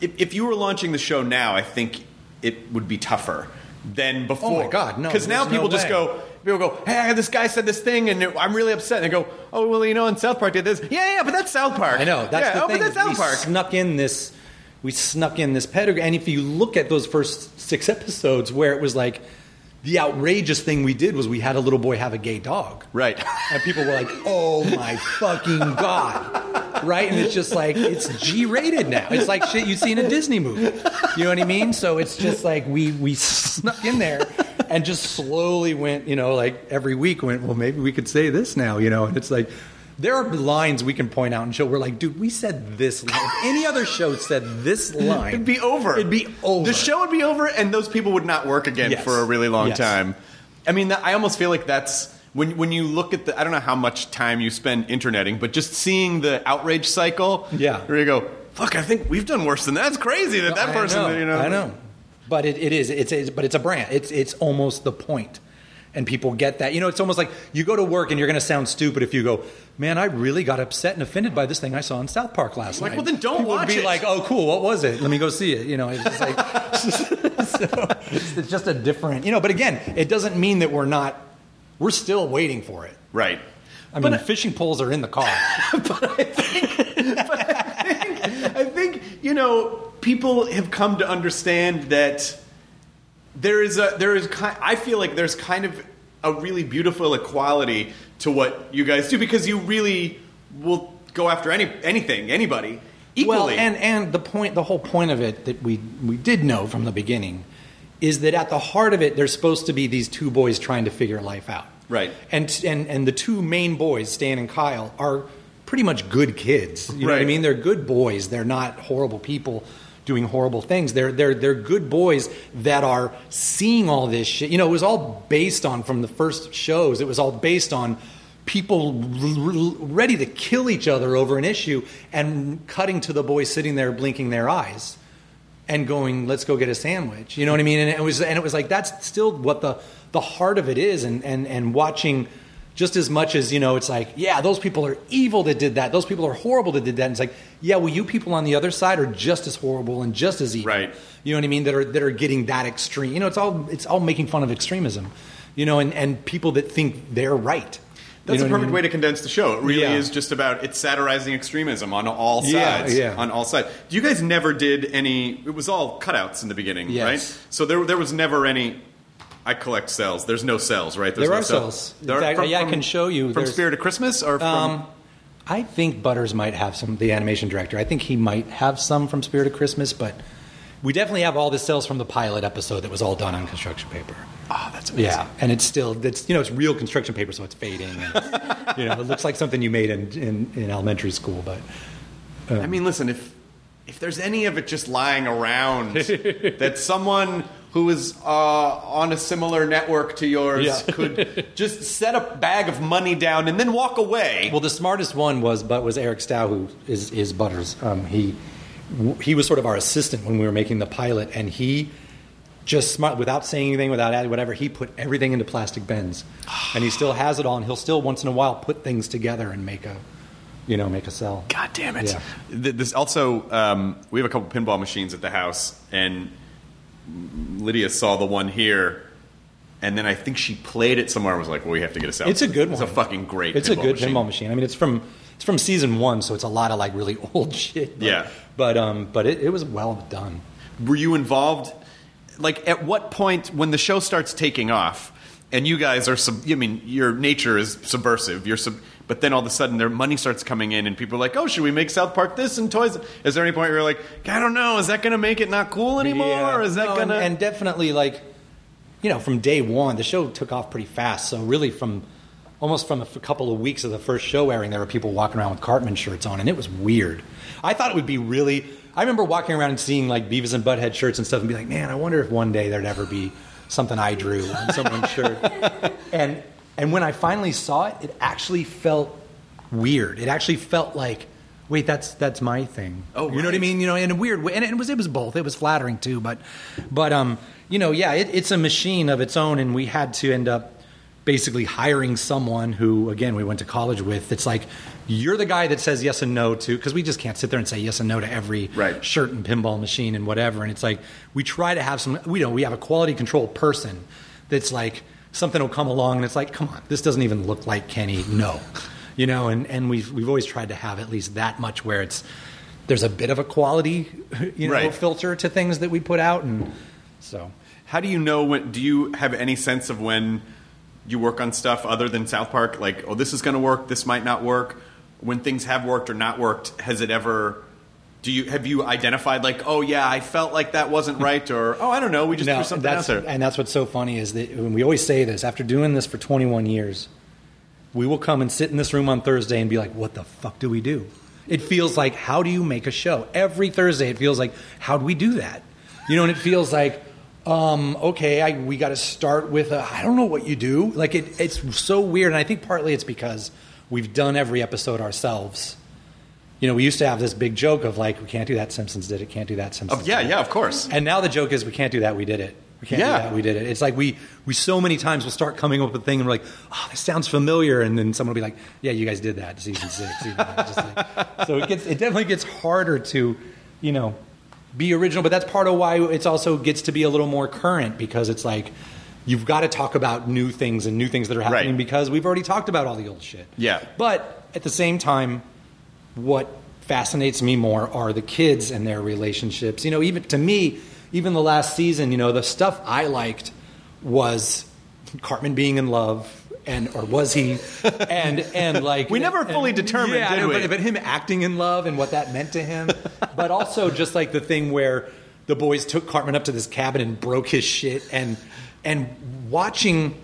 if, if you were launching the show now, I think it would be tougher than before. Oh my God, no, Because now there's no people just go People go, hey, this guy said this thing, and I'm really upset. And they go, oh, well, you know, and South Park did this. Yeah, yeah, but that's South Park. I know. That's yeah, the oh, thing. but that's South we Park. snuck in this. We snuck in this pedigree, and if you look at those first six episodes, where it was like the outrageous thing we did was we had a little boy have a gay dog, Right. and people were like, "Oh my fucking god!" Right? And it's just like it's G-rated now. It's like shit you see in a Disney movie. You know what I mean? So it's just like we we snuck in there and just slowly went. You know, like every week went. Well, maybe we could say this now. You know, and it's like. There are lines we can point out and show. We're like, dude, we said this line. If any other show said this line, (laughs) It'd be over. It'd be over. The show would be over, and those people would not work again Yes. for a really long Yes. time. I mean, I almost feel like that's when when you look at the, I don't know how much time you spend interneting, but just seeing the outrage cycle, Yeah. where you go, fuck, I think we've done worse than that. That's crazy that that I person, know, you know, I know, but it, it is. It's, it's but it's a brand. It's it's almost the point, and people get that. You know, it's almost like you go to work and you're going to sound stupid if you go, man, I really got upset and offended by this thing I saw in South Park last Like, night. Like, well, then don't People would watch be it. like, oh, cool. What was it? Let me go see it. You know, it's just like (laughs) so it's, it's just a different. You know, but again, it doesn't mean that we're not. We're still waiting for it. right. I mean, fishing poles are in the car. (laughs) But I think, I think you know people have come to understand that there is a there is ki I feel like there's kind of a really beautiful equality to what you guys do because you really will go after any anything anybody equally. Well, and and the point, the whole point of it that we we did know from the beginning is that at the heart of it, there's supposed to be these two boys trying to figure life out. Right. And and and the two main boys, Stan and Kyle, are pretty much good kids. You know what I mean? They're good boys. They're not horrible people doing horrible things. They're they're they're good boys that are seeing all this shit. You know, it was all based on from the first shows. It was all based on people ready to kill each other over an issue and cutting to the boys sitting there blinking their eyes and going, "Let's go get a sandwich." You know what I mean? And it was, and it was like that's still what the the heart of it is. And and and watching just as much as you know, it's like, yeah, those people are evil that did that. Those people are horrible that did that. And it's like, yeah, well, you people on the other side are just as horrible and just as evil. Right. You know what I mean? That are that are getting that extreme. You know, it's all it's all making fun of extremism. You know, and and people that think they're right. That's You a know I perfect mean? way to condense the show. It really Yeah. is just about it's satirizing extremism on all Yeah, sides. yeah. On all sides. You guys never did any. It was all cutouts in the beginning, Yes. right? So there, there was never any. I collect cells. There's no cells, right? There's There no are cells. In There are- fact, yeah, I can show you. from There's- Spirit of Christmas or from. Um, I think Butters might have some. The animation director. I think he might have some from Spirit of Christmas, but we definitely have all the cells from the pilot episode that was all done on construction paper. oh, that's amazing. Yeah, and it's still it's you know it's real construction paper, so it's fading. And, (laughs) you know, it looks like something you made in in, in elementary school, but I mean, listen, if if there's any of it just lying around (laughs) that someone who is uh, on a similar network to yours Yeah. could (laughs) just set a bag of money down and then walk away. Well, the smartest one was, but was Eric Stough, who is, is Butters. Um, he he was sort of our assistant when we were making the pilot, and he just smart without saying anything, without adding whatever. He put everything into plastic bins, and he still has it all. And he'll still once in a while put things together and make a, you know, make a cell. God damn it! Yeah. This also, um, we have a couple pinball machines at the house, and Lydia saw the one here, and then I think she played it somewhere. and Was like, well, we have to get a cell. It's a good one. It's a fucking great. It's a good machine. pinball machine. I mean, it's from it's from season one, so it's a lot of like really (laughs) old shit. But, Yeah. but um, but it, it was well done. Were you involved? Like, at what point when the show starts taking off, and you guys are, sub- I mean, your nature is subversive. You're sub- but then all of a sudden, their money starts coming in, and people are like, "Oh, should we make South Park this and toys?" Is there any point where you're like, "I don't know, is that going to make it not cool anymore? Yeah. Or is that No, going and, to?" and definitely like you know from day one the show took off pretty fast so really from almost from a f- couple of weeks of the first show airing there were people walking around with cartman shirts on and it was weird i thought it would be really i remember walking around and seeing like beavis and butthead shirts and stuff and be like man i wonder if one day there'd ever be something i drew on (laughs) someone's shirt. and and when i finally saw it it actually felt weird. It actually felt like wait that's that's my thing. Oh, you know what i mean? You know in a weird way and it was it was both. It was flattering too but but um you know yeah it, it's a machine of its own and we had to end up basically hiring someone who again we went to college with. It's like you're the guy that says yes and no to because we just can't sit there and say yes and no to every Right. shirt and pinball machine and whatever and it's like we try to have some we know we have a quality control person that's like something will come along and it's like come on this doesn't even look like kenny no (laughs) you know and and we've we've always tried to have at least that much where it's there's a bit of a quality (laughs) you know Right. filter to things that we put out and so How do you know when? Do you have any sense of when you work on stuff other than South Park? Like, oh, this is going to work. This might not work. When things have worked or not worked, has it ever? Do you have you identified like, oh yeah, I felt like that wasn't (laughs) right, or oh, I don't know, we just No, threw something out that's, there. And that's what's so funny is that when we always say this, after doing this for 21 years, we will come and sit in this room on Thursday and be like, what the fuck do we do? It feels like, how do you make a show? Every Thursday, it feels like, how do we do that? You know, and it feels like, um, okay, I, we got to start with a, I don't know what you do. Like it, it's so weird, and I think partly it's because we've done every episode ourselves. You know, we used to have this big joke of like, we can't do that. Simpsons did it. Can't do that. Simpsons. Oh, yeah, did it. yeah, of course. And now the joke is, we can't do that. We did it. We can't Yeah. do that. We did it. It's like we we so many times will start coming up with a thing and we're like, oh, this sounds familiar, and then someone will be like, yeah, you guys did that season six. Season. Like- so it gets it definitely gets harder to, you know, be original. But that's part of why it's also gets to be a little more current because it's like. You've got to talk about new things and new things that are happening Right. because we've already talked about all the old shit. Yeah. But at the same time, what fascinates me more are the kids and their relationships. You know, even to me, even the last season, you know, the stuff I liked was Cartman being in love. And or was he? (laughs) And and like We never and- fully determined, yeah, did know, we? But, but him acting in love and what that meant to him, (laughs) but also just like the thing where the boys took Cartman up to this cabin and broke his shit, and and watching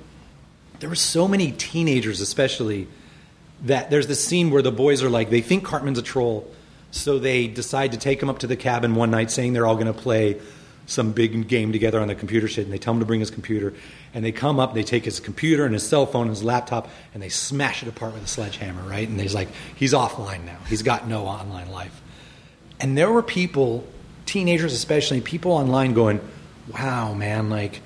there were so many teenagers, especially that there's this scene where the boys are like they think Cartman's a troll, so they decide to take him up to the cabin one night, saying they're all going to play some big game together on the computer shit, and they tell him to bring his computer, and they come up, they take his computer and his cell phone and his laptop, and they smash it apart with a sledgehammer, right? And he's like, he's offline now, he's got no online life, and there were people, teenagers especially, people online going, "Wow, man, like."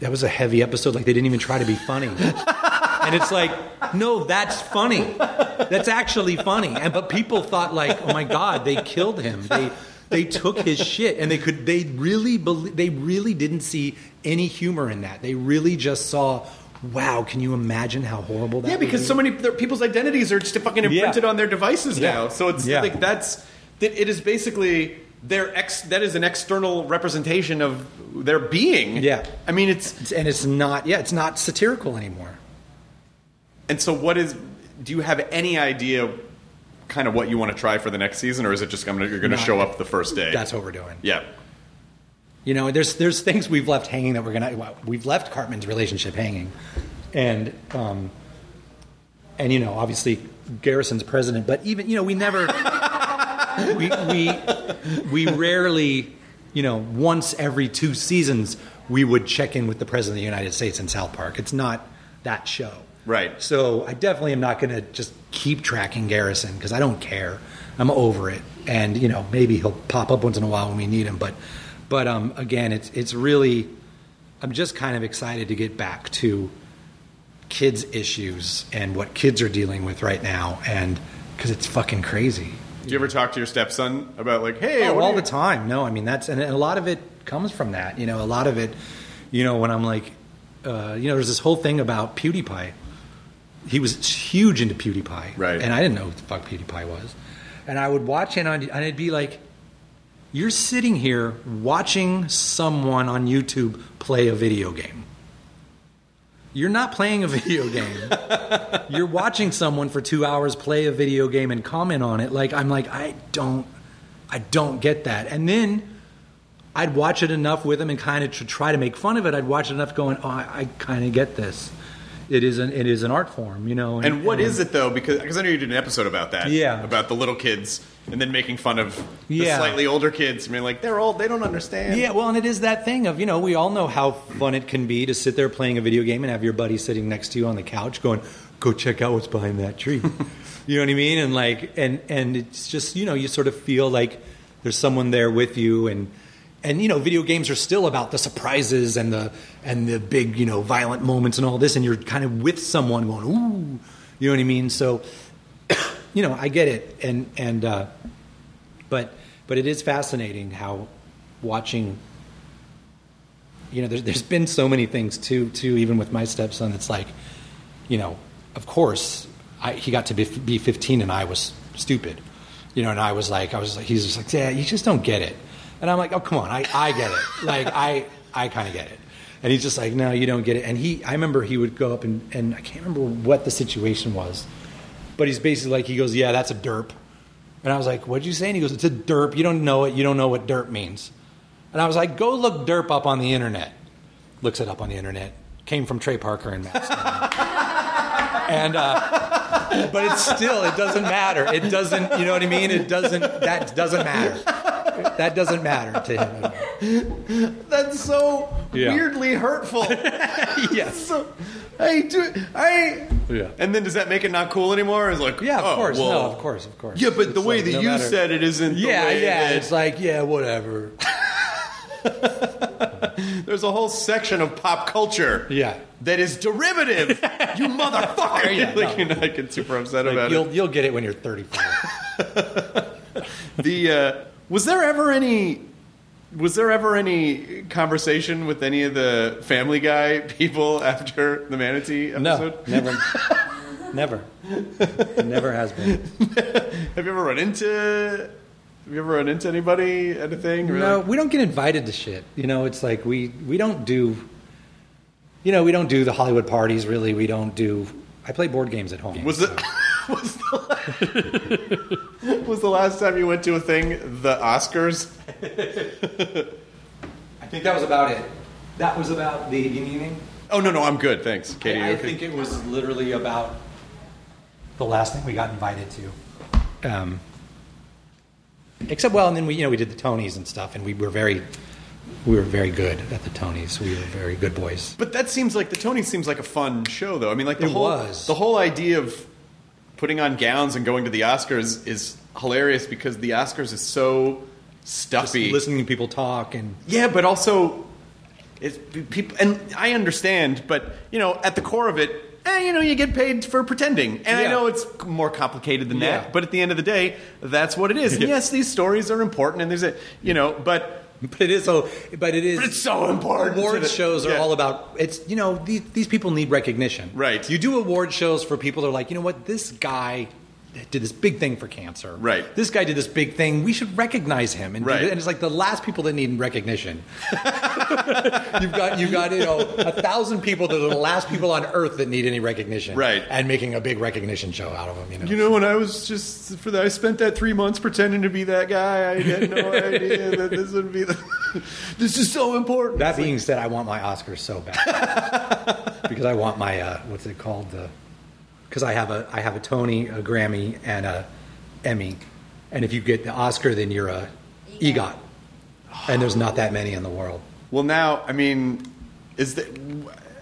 That was a heavy episode. Like they didn't even try to be funny. And it's like, no, that's funny. That's actually funny. And but people thought like, oh my god, they killed him. They they took his shit, and they could. They really believe. They really didn't see any humor in that. They really just saw, wow. Can you imagine how horrible that? Yeah, because would so many people's identities are just fucking imprinted Yeah. on their devices Yeah. now. So it's Yeah. like that's it is basically their ex that is an external representation of their being. Yeah. I mean it's and it's not. Yeah, it's not satirical anymore. and so what is do you have any idea kind of what you want to try for the next season or is it just gonna, you're going to No. show up the first day? That's what we're doing. Yeah. You know, there's there's things we've left hanging that we're gonna well, we've left Cartman's relationship hanging, and um, and you know, obviously Garrison's president, but even you know, we never we we we rarely, you know, once every two seasons we would check in with the president of the United States in South Park. It's not that show, Right. So I definitely am not going to just keep tracking Garrison because I don't care. I'm over it, and you know maybe he'll pop up once in a while when we need him. But but um, again, it's it's really I'm just kind of excited to get back to kids' issues and what kids are dealing with right now, and because it's fucking crazy. Do you ever talk to your stepson about like, hey, Oh, all do the time. No, I mean that's and a lot of it comes from that. You know, a lot of it. You know, when I'm like, uh, you know, there's this whole thing about PewDiePie. He was huge into PewDiePie, Right. And I didn't know what the fuck PewDiePie was. And I would watch it, and I'd be like, "You're sitting here watching someone on YouTube play a video game. You're not playing a (laughs) video game. You're watching someone for two hours play a video game and comment on it. Like I'm like, I don't, I don't get that. And then I'd watch it enough with him and kind of to try to make fun of it. I'd watch it enough, going, oh, I, I kind of get this. It is an it is an art form, you know. And what is it though? Because because I know you did an episode about that. Yeah. About the little kids and then making fun of the Yeah. slightly older kids. I mean, like they're old, they don't understand. Yeah, well, and it is that thing of you know we all know how fun it can be to sit there playing a video game and have your buddy sitting next to you on the couch going, "Go check out what's behind that tree." (laughs) you know what I mean? And like, and and it's just you know you sort of feel like there's someone there with you, and and you know video games are still about the surprises and the and the big you know violent moments and all this, and you're kind of with someone going, "Ooh," you know what I mean? So, (coughs) you know, I get it, and and uh, but but it is fascinating how watching you know there's, there's been so many things too too even with my stepson it's like you know of course I, he got to be, be 15 and i was stupid. You know and i was like i was like he's just like yeah you just don't get it and i'm like oh come on i, I get it like i i kind of get it and he's just like no you don't get it and he i remember he would go up and, and i can't remember what the situation was but he's basically like he goes yeah that's a derp and I was like, what'd you say? And he goes, it's a derp. You don't know it. You don't know what derp means. And I was like, go look derp up on the internet. Looks it up on the internet. Came from Trey Parker and Matt (laughs) and, uh, but it's still, it doesn't matter. It doesn't, you know what I mean? It doesn't, that doesn't matter. That doesn't matter to him. That's so Yeah. weirdly hurtful. (laughs) yes. so, I do. I. Yeah. And then does that make it not cool anymore? It's like, Yeah, of oh, course. well, no, of course, of course. Yeah, but the way like, that no you matter- said it isn't. Yeah, the way yeah. that- It's like, yeah, whatever. (laughs) There's a whole section of pop culture. Yeah. That is derivative. (laughs) you motherfucker. Yeah, like, no. you know, I get super upset Like, about you'll it. you'll get it when you're 35. The uh, was there ever any was there ever any conversation with any of the Family Guy people (laughs) after the Manatee no, episode? never, (laughs) never, never has been. (laughs) Have you ever run into Have you ever run into anybody anything? No, we don't get invited to shit. You know, it's like we we don't do. You know, we don't do the Hollywood parties. Really, we don't do. I play board games at home. was so- the (laughs) was the, (laughs) was the last time you went to a thing the Oscars? (laughs) I think that was about it. That was about the. You need anything? Oh no no I'm good thanks Katie. I, I okay? think it was literally about the last thing we got invited to. Um, except, well, and then we, you know, we did the Tonys and stuff, and we were very, we were very good at the Tonys. We were very good boys. But that seems like the Tony seems like a fun show, though. I mean, like the It whole was. the whole idea of putting on gowns and going to the Oscars is hilarious because the Oscars is so stuffy. Listening to people talk and Yeah, but also it's people, and I understand, but you know, at the core of it. Eh, you know, you get paid for pretending, and I know it's more complicated than Yeah. that. But at the end of the day, that's what it is. And (laughs) yes, these stories are important, and there's a, you know, but (laughs) But it is so. But it is. But it's so important Award shows are yeah. all about. It's you know these these people need recognition. Right. You do award shows for people that are like you know what this guy did this big thing for cancer. Right. This guy did this big thing. We should recognize him. And, Right. and it's like the last people that need recognition. (laughs) you've got you've got you know a thousand people that are the last people on earth that need any recognition. Right. And making a big recognition show out of them. You know. You know, when I was just for that, I spent that three months pretending to be that guy. I had no (laughs) idea that this would be. The, (laughs) this is so important. That being said, I want my Oscars so bad because I want my uh, what's it called the because I have a I have a Tony, a Grammy, and a Emmy, and if you get the Oscar, then you're a EGOT, and there's not that many in the world. well, now I mean, is that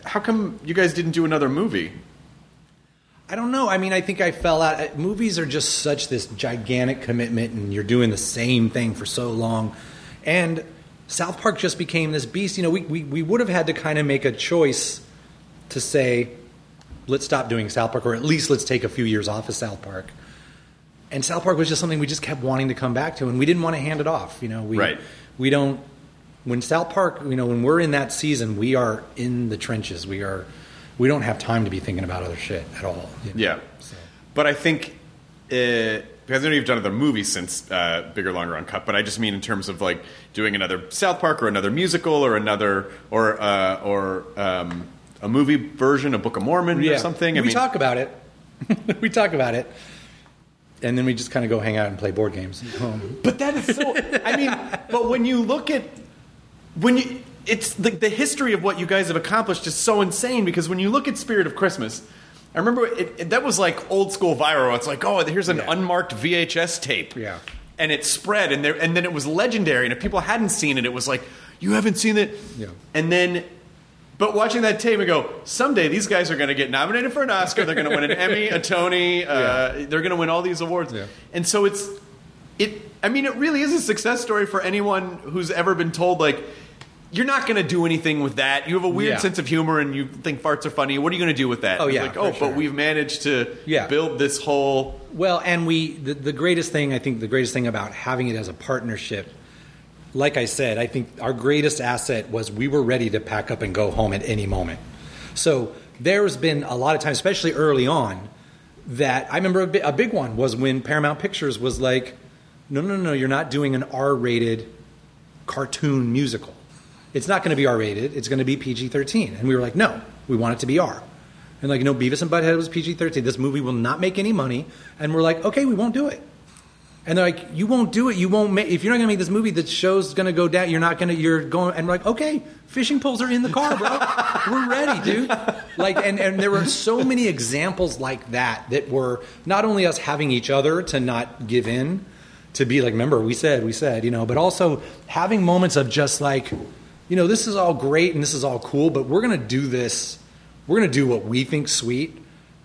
how come you guys didn't do another movie? I don't know. I mean, I think I fell out. uh, Movies are just such this gigantic commitment, and you're doing the same thing for so long. And South Park just became this beast. You know, we, we, we would have had to kind of make a choice to say, let's stop doing South Park, or at least let's take a few years off of South Park. And South Park was just something we just kept wanting to come back to, and we didn't want to hand it off. You know, we Right. we don't. When South Park, you know, when we're in that season, we are in the trenches. We are. We don't have time to be thinking about other shit at all. you know? Yeah, but I think uh, because I know you've done other movies since uh, Bigger, Longer, Uncut. But I just mean in terms of like doing another South Park or another musical or another or uh, or um, a movie version of Book of Mormon or something. I we mean, talk about it. (laughs) we talk about it, and then we just kind of go hang out and play board games. at home. But that is so. I mean, but when you look at when you, it's the, the history of what you guys have accomplished is so insane because when you look at Spirit of Christmas, I remember it, it- that was like old school viral. It's like, oh, here's an Yeah. unmarked VHS tape. Yeah. And it spread, and there, and then it was legendary. And if people hadn't seen it, it was like, you haven't seen it. Yeah. And then. But watching that tape and go, someday these guys are going to get nominated for an Oscar. They're going to win an Emmy, a Tony. Uh, They're going to win all these awards. Yeah. And so it's it i mean it really is a success story for anyone who's ever been told like you're not going to do anything with that you have a weird Yeah. sense of humor and you think farts are funny what are you going to do with that Oh, yeah, like oh sure. but we've managed to Yeah. build this whole Well, and we the, the greatest thing I think the greatest thing about having it as a partnership, like I said, I think our greatest asset was we were ready to pack up and go home at any moment. So there's been a lot of times, especially early on, that I remember a, bi- a big one was when Paramount Pictures was like, "No, no, no, you're not doing an R-rated cartoon musical. It's not going to be R-rated. It's going to be PG-13." And we were like, "No, we want it to be R." And like, no, Beavis and Butthead was PG-13. This movie will not make any money. And we're like, "Okay, we won't do it." And they're like, "You won't do it. You won't make. If you're not going to make this movie, the show's going to go down. You're not going to. You're going." And we're like, "Okay, fishing poles are in the car, bro. we're ready, dude." Like, and and there were so many examples like that that were not only us having each other to not give in, to be like, remember, we said, we said, you know, but also having moments of just like, you know, this is all great and this is all cool, but we're going to do this, we're going to do what we think sweet,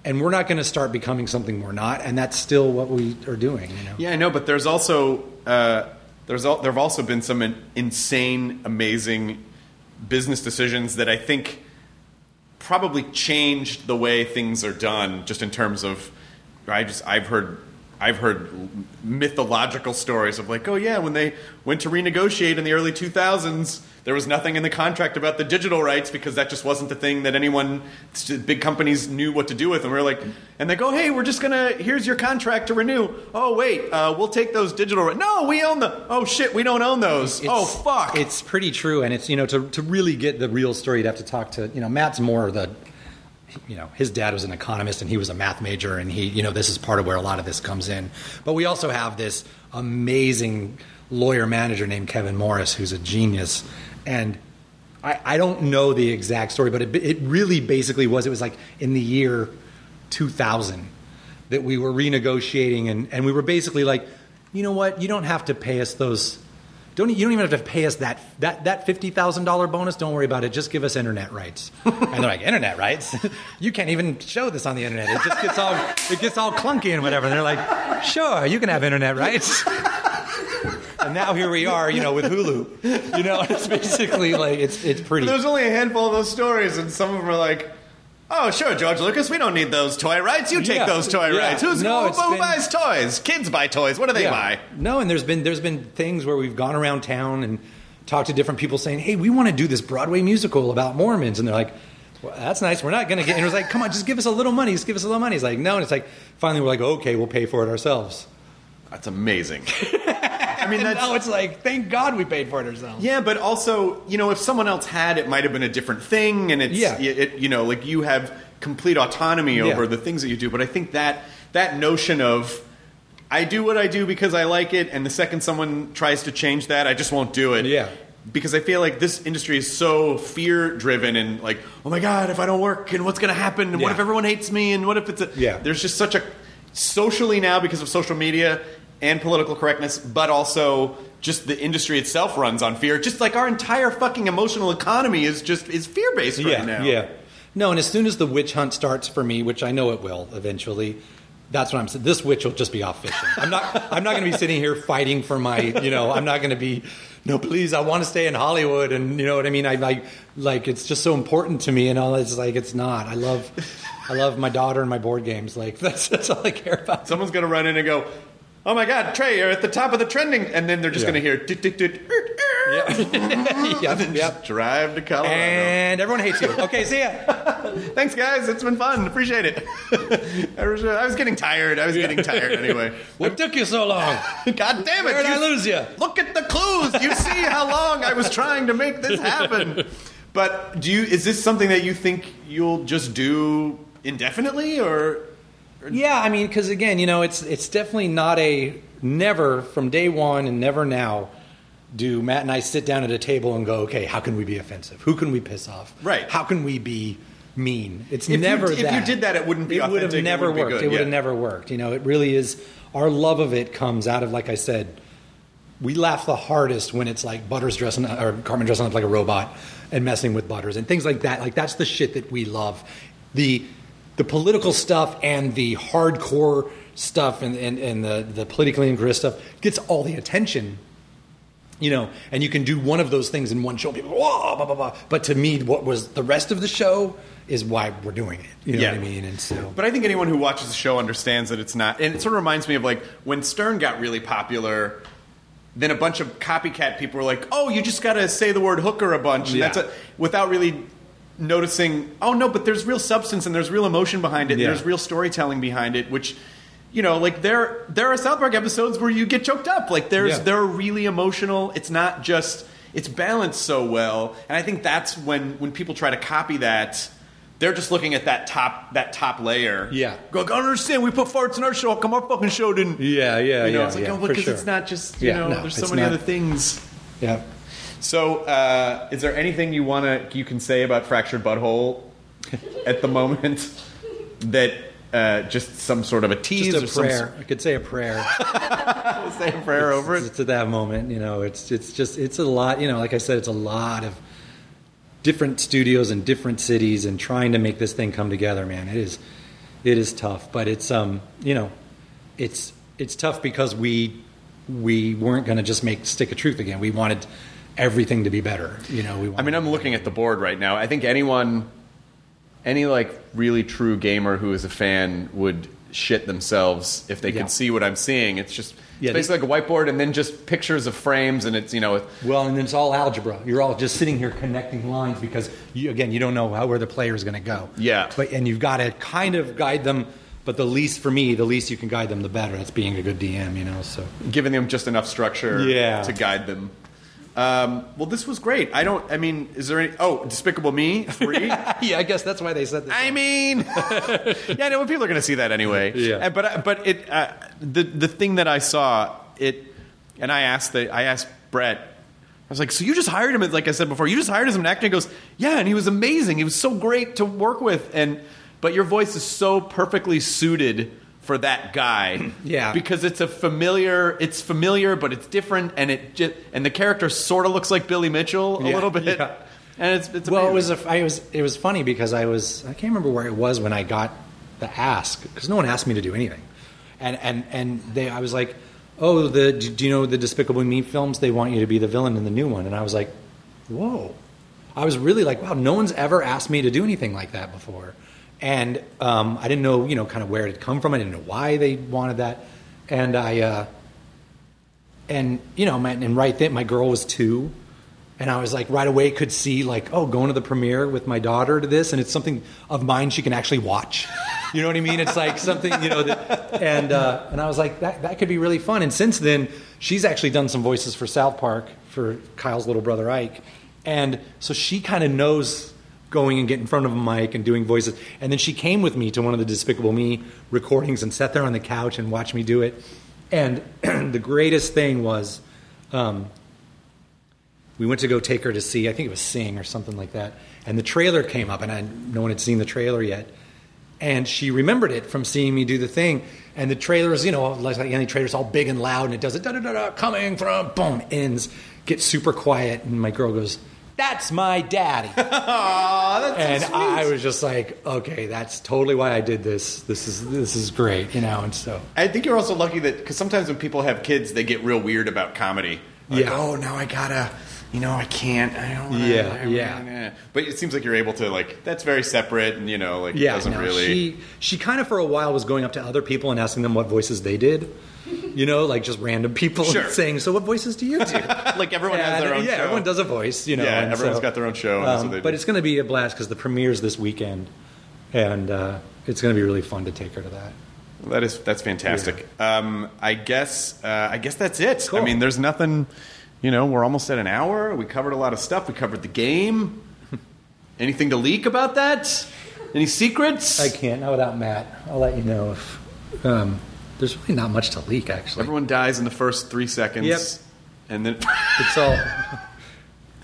and we're not going to start becoming something we're not, and that's still what we are doing, you know. Yeah, I know, but there's also uh, there's al- there have also been some in- insane, amazing business decisions that I think probably changed the way things are done, just in terms of I just I've heard I've heard mythological stories of like, oh yeah, when they went to renegotiate in the early 2000s, there was nothing in the contract about the digital rights because that just wasn't the thing that anyone, big companies knew what to do with. And we are like, and they go, hey, we're just gonna, here's your contract to renew. Oh wait, uh, we'll take those digital rights. No, we own the. Oh shit, we don't own those. oh fuck. It's pretty true, and it's you know to to really get the real story, you'd have to talk to you know Matt's more the you know his dad was an economist and he was a math major and he you know this is part of where a lot of this comes in. But we also have this amazing lawyer manager named kevin morris who's a genius. And i, I don't know the exact story but it, it really basically was it was like in the year 2000 that we were renegotiating and, and we were basically like you know what? You don't have to pay us those don't, you don't even have to pay us that that that fifty thousand dollar bonus. Don't worry about it. Just give us internet rights. (laughs) and they're like, internet rights? (laughs) you can't even show this on the internet. It just gets all it gets all clunky and whatever. And they're like, sure, you can have internet rights. (laughs) and now here we are, you know, with Hulu. You know, it's basically like it's it's pretty. There's only a handful of those stories, and some of them are like. Oh, sure, George Lucas. We don't need those toy rights. You take Yeah, those toy yeah. rights. Who's No, who, it's who been- buys toys? Kids buy toys. What do they buy? No, and there's been there's been things where we've gone around town and talked to different people saying, "Hey, we want to do this Broadway musical about Mormons," and they're like. Well, that's nice. We're not going to get. And it was like, come on, just give us a little money. Just give us a little money. It's like, no. And it's like, finally, we're like, okay, we'll pay for it ourselves. That's amazing. (laughs) I mean, (laughs) that's now it's like, thank God we paid for it ourselves. Yeah, but also, you know, if someone else had, it might have been a different thing, and it's, Yeah. it, you know, like you have complete autonomy over Yeah. the things that you do. But I think that that notion of I do what I do because I like it, and the second someone tries to change that, I just won't do it. Yeah. Because I feel like this industry is so fear driven and like, oh my god, if I don't work, and what's going to happen, and what if everyone hates me, and what if it's a Yeah. There's just such a socially now because of social media and political correctness, but also just the industry itself runs on fear. Just like our entire fucking emotional economy is just is fear based right yeah, now. yeah. No, and as soon as the witch hunt starts for me, which I know it will eventually, that's what I'm saying. This witch will just be off fishing. I'm not. I'm not going to be sitting here fighting for my. You know, I'm not going to be. No, please, I want to stay in Hollywood, and you know what I mean. I like, like it's just so important to me, and all. It's like it's not. I love, I love my daughter and my board games. Like (laughs) that's that's all I care about. Someone's gonna run in and go, "Oh my God, Trey, you're at the top of the trending," and then they're just Yeah. gonna hear, "Dit, dit, dit, er, er," and yeah. (laughs) (laughs) just drive to Colorado. And everyone hates you. Okay, see ya. (laughs) Thanks, guys. It's been fun. Appreciate it. I was, I was getting tired. I was getting tired anyway. What took you so long? God damn it! Where did I you- lose you? Look at the clues. You see how long I was trying to make this happen. But do you? Is this something that you think you'll just do indefinitely, or Yeah, I mean, because again, you know, it's it's definitely not a never from day one and never now do Matt and I sit down at a table and go, okay, how can we be offensive? Who can we piss off? Right. How can we be mean? It's If you- never if you did that, it wouldn't be It would have authentic, it never would worked. good, It would have never worked. You know, it really is. Our love of it comes out of, like I said, we laugh the hardest when it's like Butters dressing or Cartman dressing up like a robot and messing with Butters and things like that. Like that's the shit that we love. The the political stuff and the hardcore stuff and, and, and the, the politically incorrect stuff gets all the attention. You know, and you can do one of those things in one show. People, whoa, blah, blah, blah. But to me, what was the rest of the show is why we're doing it. You know Yeah. what I mean? And so, But I think anyone who watches the show understands that it's not. And it sort of reminds me of like when Stern got really popular. Then a bunch of copycat people were like, "Oh, you just got to say the word hooker a bunch," and Yeah. that's a, without really noticing. Oh no, but there's real substance and there's real emotion behind it. And Yeah. there's real storytelling behind it, which. You know, like there there are South Park episodes where you get choked up. Like there's Yeah. they're really emotional. It's not just it's balanced so well. And I think that's when when people try to copy that, they're just looking at that top that top layer. Yeah. Go, I don't understand. We put farts in our show. Come our fucking show didn't. yeah, yeah, You know, yeah. it's like, yeah, oh, because sure. it's not just, you Yeah, know, no, there's so many not. other things. Yeah. So, uh, is there anything you want to, you can say about Fractured Butthole (laughs) at the moment that uh, just some sort of a tease Just or a some. I could say a prayer. (laughs) say a prayer over it. to that moment. You know, it's it's just it's a lot. You know, like I said, it's a lot of different studios and different cities and trying to make this thing come together. Man, it is it is tough, but it's um you know it's it's tough because we we weren't going to just make stick of truth again. We wanted everything to be better. You know, we. I mean, I'm looking at the board right now. I think anyone, any like really true gamer who is a fan would shit themselves if they Yeah. could see what I'm seeing. It's just Yeah, it's basically like a whiteboard and then just pictures of frames and it's you know Well, and then it's all algebra. You're all just sitting here connecting lines because, you, again, you don't know how where the player is going to go. Yeah. But and you've got to kind of guide them. But the least for me, the least you can guide them, the better. That's being a good DM, you know. So giving them just enough structure Yeah. to guide them. Um, well, this was great. I don't. I mean, is there any? Oh, Despicable Me three. (laughs) yeah, I guess that's why they said this. I mean, (laughs) yeah, no, people are going to see that anyway. Yeah. Uh, but but it uh, the the thing that I saw it, and I asked the I asked Brett. I was like, so you just hired him? Like I said before, you just hired him as an actor. He goes, yeah, and he was amazing. He was so great to work with, and but your voice is so perfectly suited for that guy. (clears throat) Yeah. because it's a familiar. It's familiar, but it's different, and it just and the character sort of looks like Billy Mitchell a Yeah, little bit. yeah. (laughs) And it's, it's well, it was a, I was it was funny because I was I can't remember where it was when I got the ask because no one asked me to do anything, and and and they I was like, oh the do do you know the Despicable Me films? They want you to be the villain in the new one, and I was like, whoa, I was really like, wow, no one's ever asked me to do anything like that before, and um, I didn't know you know kind of where it had come from. I didn't know why they wanted that, and I. Uh, and you know, my, and right then my girl was two, and I was like right away could see like oh going to the premiere with my daughter to this, and it's something of mine she can actually watch. You know what I mean? It's like something you know, that, and uh, and I was like that that could be really fun. And since then, she's actually done some voices for South Park for Kyle's little brother Ike, and so she kind of knows going and get in front of a mic and doing voices. And then she came with me to one of the Despicable Me recordings and sat there on the couch and watched me do it. And (clears throat) the greatest thing was, um, we went to go take her to see, I think it was Sing or something like that. And the trailer came up, and I, no one had seen the trailer yet. And she remembered it from seeing me do the thing. And the trailer is, you know, like any trailer, trailer's all big and loud, and it does it da da da da, coming from, boom, ends, gets super quiet. And my girl goes, That's my daddy. (laughs) and I was just like, okay, that's totally why I did this. This is this is great, you know. And so I think you're also lucky that because sometimes when people have kids, they get real weird about comedy. Like, Yeah. oh, now I gotta, you know, I can't. I don't. Wanna, Yeah, I- yeah. But it seems like you're able to like that's very separate, and you know, like it yeah, doesn't no, really. she she kind of for a while was going up to other people and asking them what voices they did. You know, like just random people (laughs) Sure. saying, "So what voices do you do?" (laughs) like everyone has their own yeah, show. everyone does a voice. You know, Yeah, and everyone's so, got their own show, and that's um, what they but do. it's going to be a blast because the premiere's this weekend, and uh, it's going to be really fun to take her to that. That is that's fantastic. Um, I guess uh, I guess that's it. Cool. I mean, there's nothing. You know, we're almost at an hour. We covered a lot of stuff. We covered the game. (laughs) Anything to leak about that? Any secrets? I can't not without Matt. I'll let you know if um, there's really not much to leak. Actually, Everyone dies in the first three seconds. Yep. And then, (laughs) it's all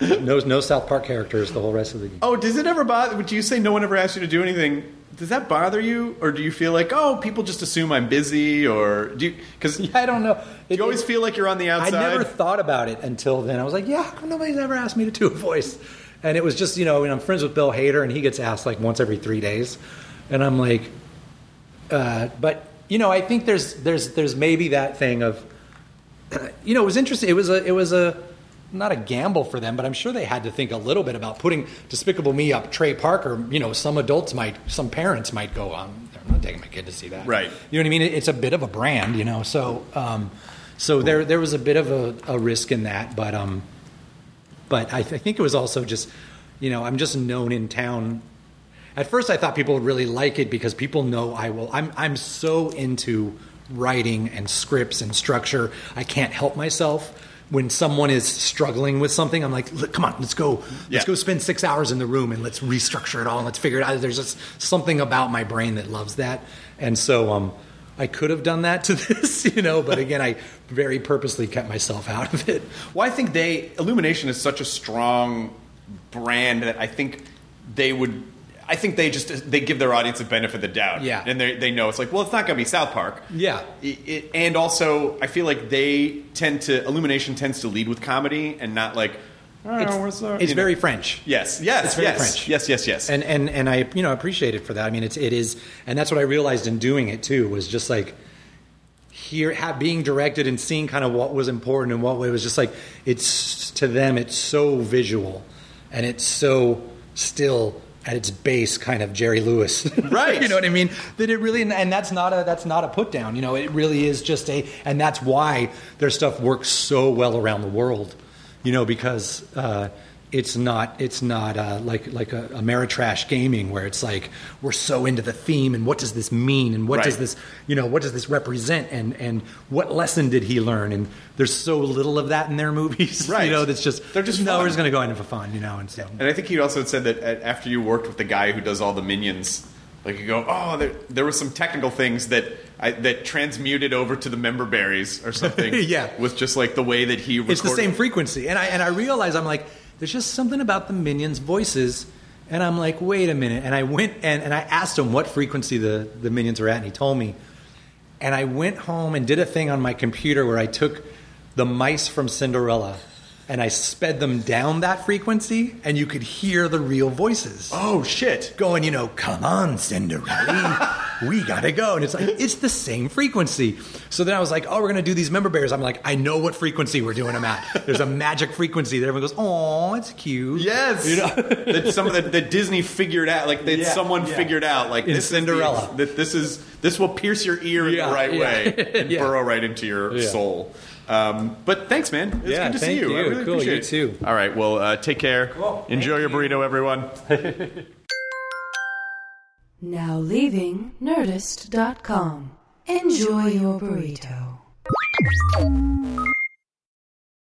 (laughs) no no South Park characters the whole rest of the game. oh, does it ever bother? Would you say no one ever asked you to do anything? Does that bother you, or do you feel like, oh, people just assume I'm busy, or do you? Because Yeah, (laughs) I don't know. you always feel like you're on the outside? I never thought about it until then. I was like, yeah, how come nobody's ever asked me to do a voice? And it was just, you know, mean, I'm friends with Bill Hader, and he gets asked like once every three days, and I'm like, uh, but you know, I think there's there's there's maybe that thing of, (clears throat) you know, it was interesting. It was a it was a not a gamble for them, but I'm sure they had to think a little bit about putting Despicable Me up Trey Parker. You know, some adults might, some parents might go, um, I'm not taking my kid to see that. Right. You know what I mean? It's a bit of a brand, you know. So, um, so there there was a bit of a, a risk in that, but um, but I, th- I think it was also just, you know, I'm just known in town. At first, I thought people would really like it because people know I will. I'm I'm so into writing and scripts and structure. I can't help myself. When someone is struggling with something, I'm like, come on, let's go. Let's Yeah. go spend six hours in the room and let's restructure it all and let's figure it out. There's just something about my brain that loves that, and so um, I could have done that (laughs) to this, you know. But again, I very purposely kept myself out of it. Well, I think they Illumination is such a strong brand that I think they would. I think they just they give their audience a benefit of the doubt. Yeah. and they they know it's like, well, it's not going to be South Park. Yeah. It- it- and also, I feel like they tend to Illumination tends to lead with comedy and not like. Oh, It's, the-" it's you know. very French. Yes, yes, It's very yes, French. yes, yes, yes. and and and I you know appreciate it for that. I mean, it's it is, and that's what I realized in doing it too was just like here ha being directed and seeing kind of what was important and what it was just like it's to them it's so visual and it's so still at its base kind of Jerry Lewis (laughs) Right. you know what I mean that it really and that's not a that's not a put down you know it really is just a and that's why their stuff works so well around the world you know because uh, it's not it's not uh, like like a, Ameritrash gaming where it's like we're so into the theme and what does this mean and what does this you know what does this represent and and what lesson did he learn and there's so little of that in their (laughs) movies Right. you know that's just They're just no fun. we're just going to go in for fun you know and so And I think he also said that after you worked with the guy who does all the minions, like you go, oh, there, there were some technical things that I, that transmuted over to the member berries or something. (laughs) Yeah. with just like the way that he. it's the same frequency and i and i realize i'm like there's just something about the minions voices and i'm like wait a minute. And i went and, and i asked him what frequency the, the minions were at and he told me. And i went home and did a thing on my computer where i took the mice from cinderella and i sped them down that frequency and you could hear the real voices Oh shit! going, you know, come on, Cinderella, (laughs) we gotta go. And it's like, it's the same frequency. So then I was like, oh, we're gonna do these member berries. I'm like, I know what frequency we're doing them at. There's a magic frequency that everyone goes, oh, it's cute. Yes, You know? (laughs) that some of the that Disney figured out, like that Yeah, someone yeah. figured out, like In this Cinderella. is that this is this will pierce your ear in the right yeah. way and (laughs) Yeah. burrow right into your Yeah. soul. Um, but thanks, man. It's Yeah, good to thank see you. I really Cool, appreciate you it. too. All right, well, uh, take care. Cool. (laughs) Enjoy your burrito, everyone. Now leaving Nerdist.com. Enjoy your burrito.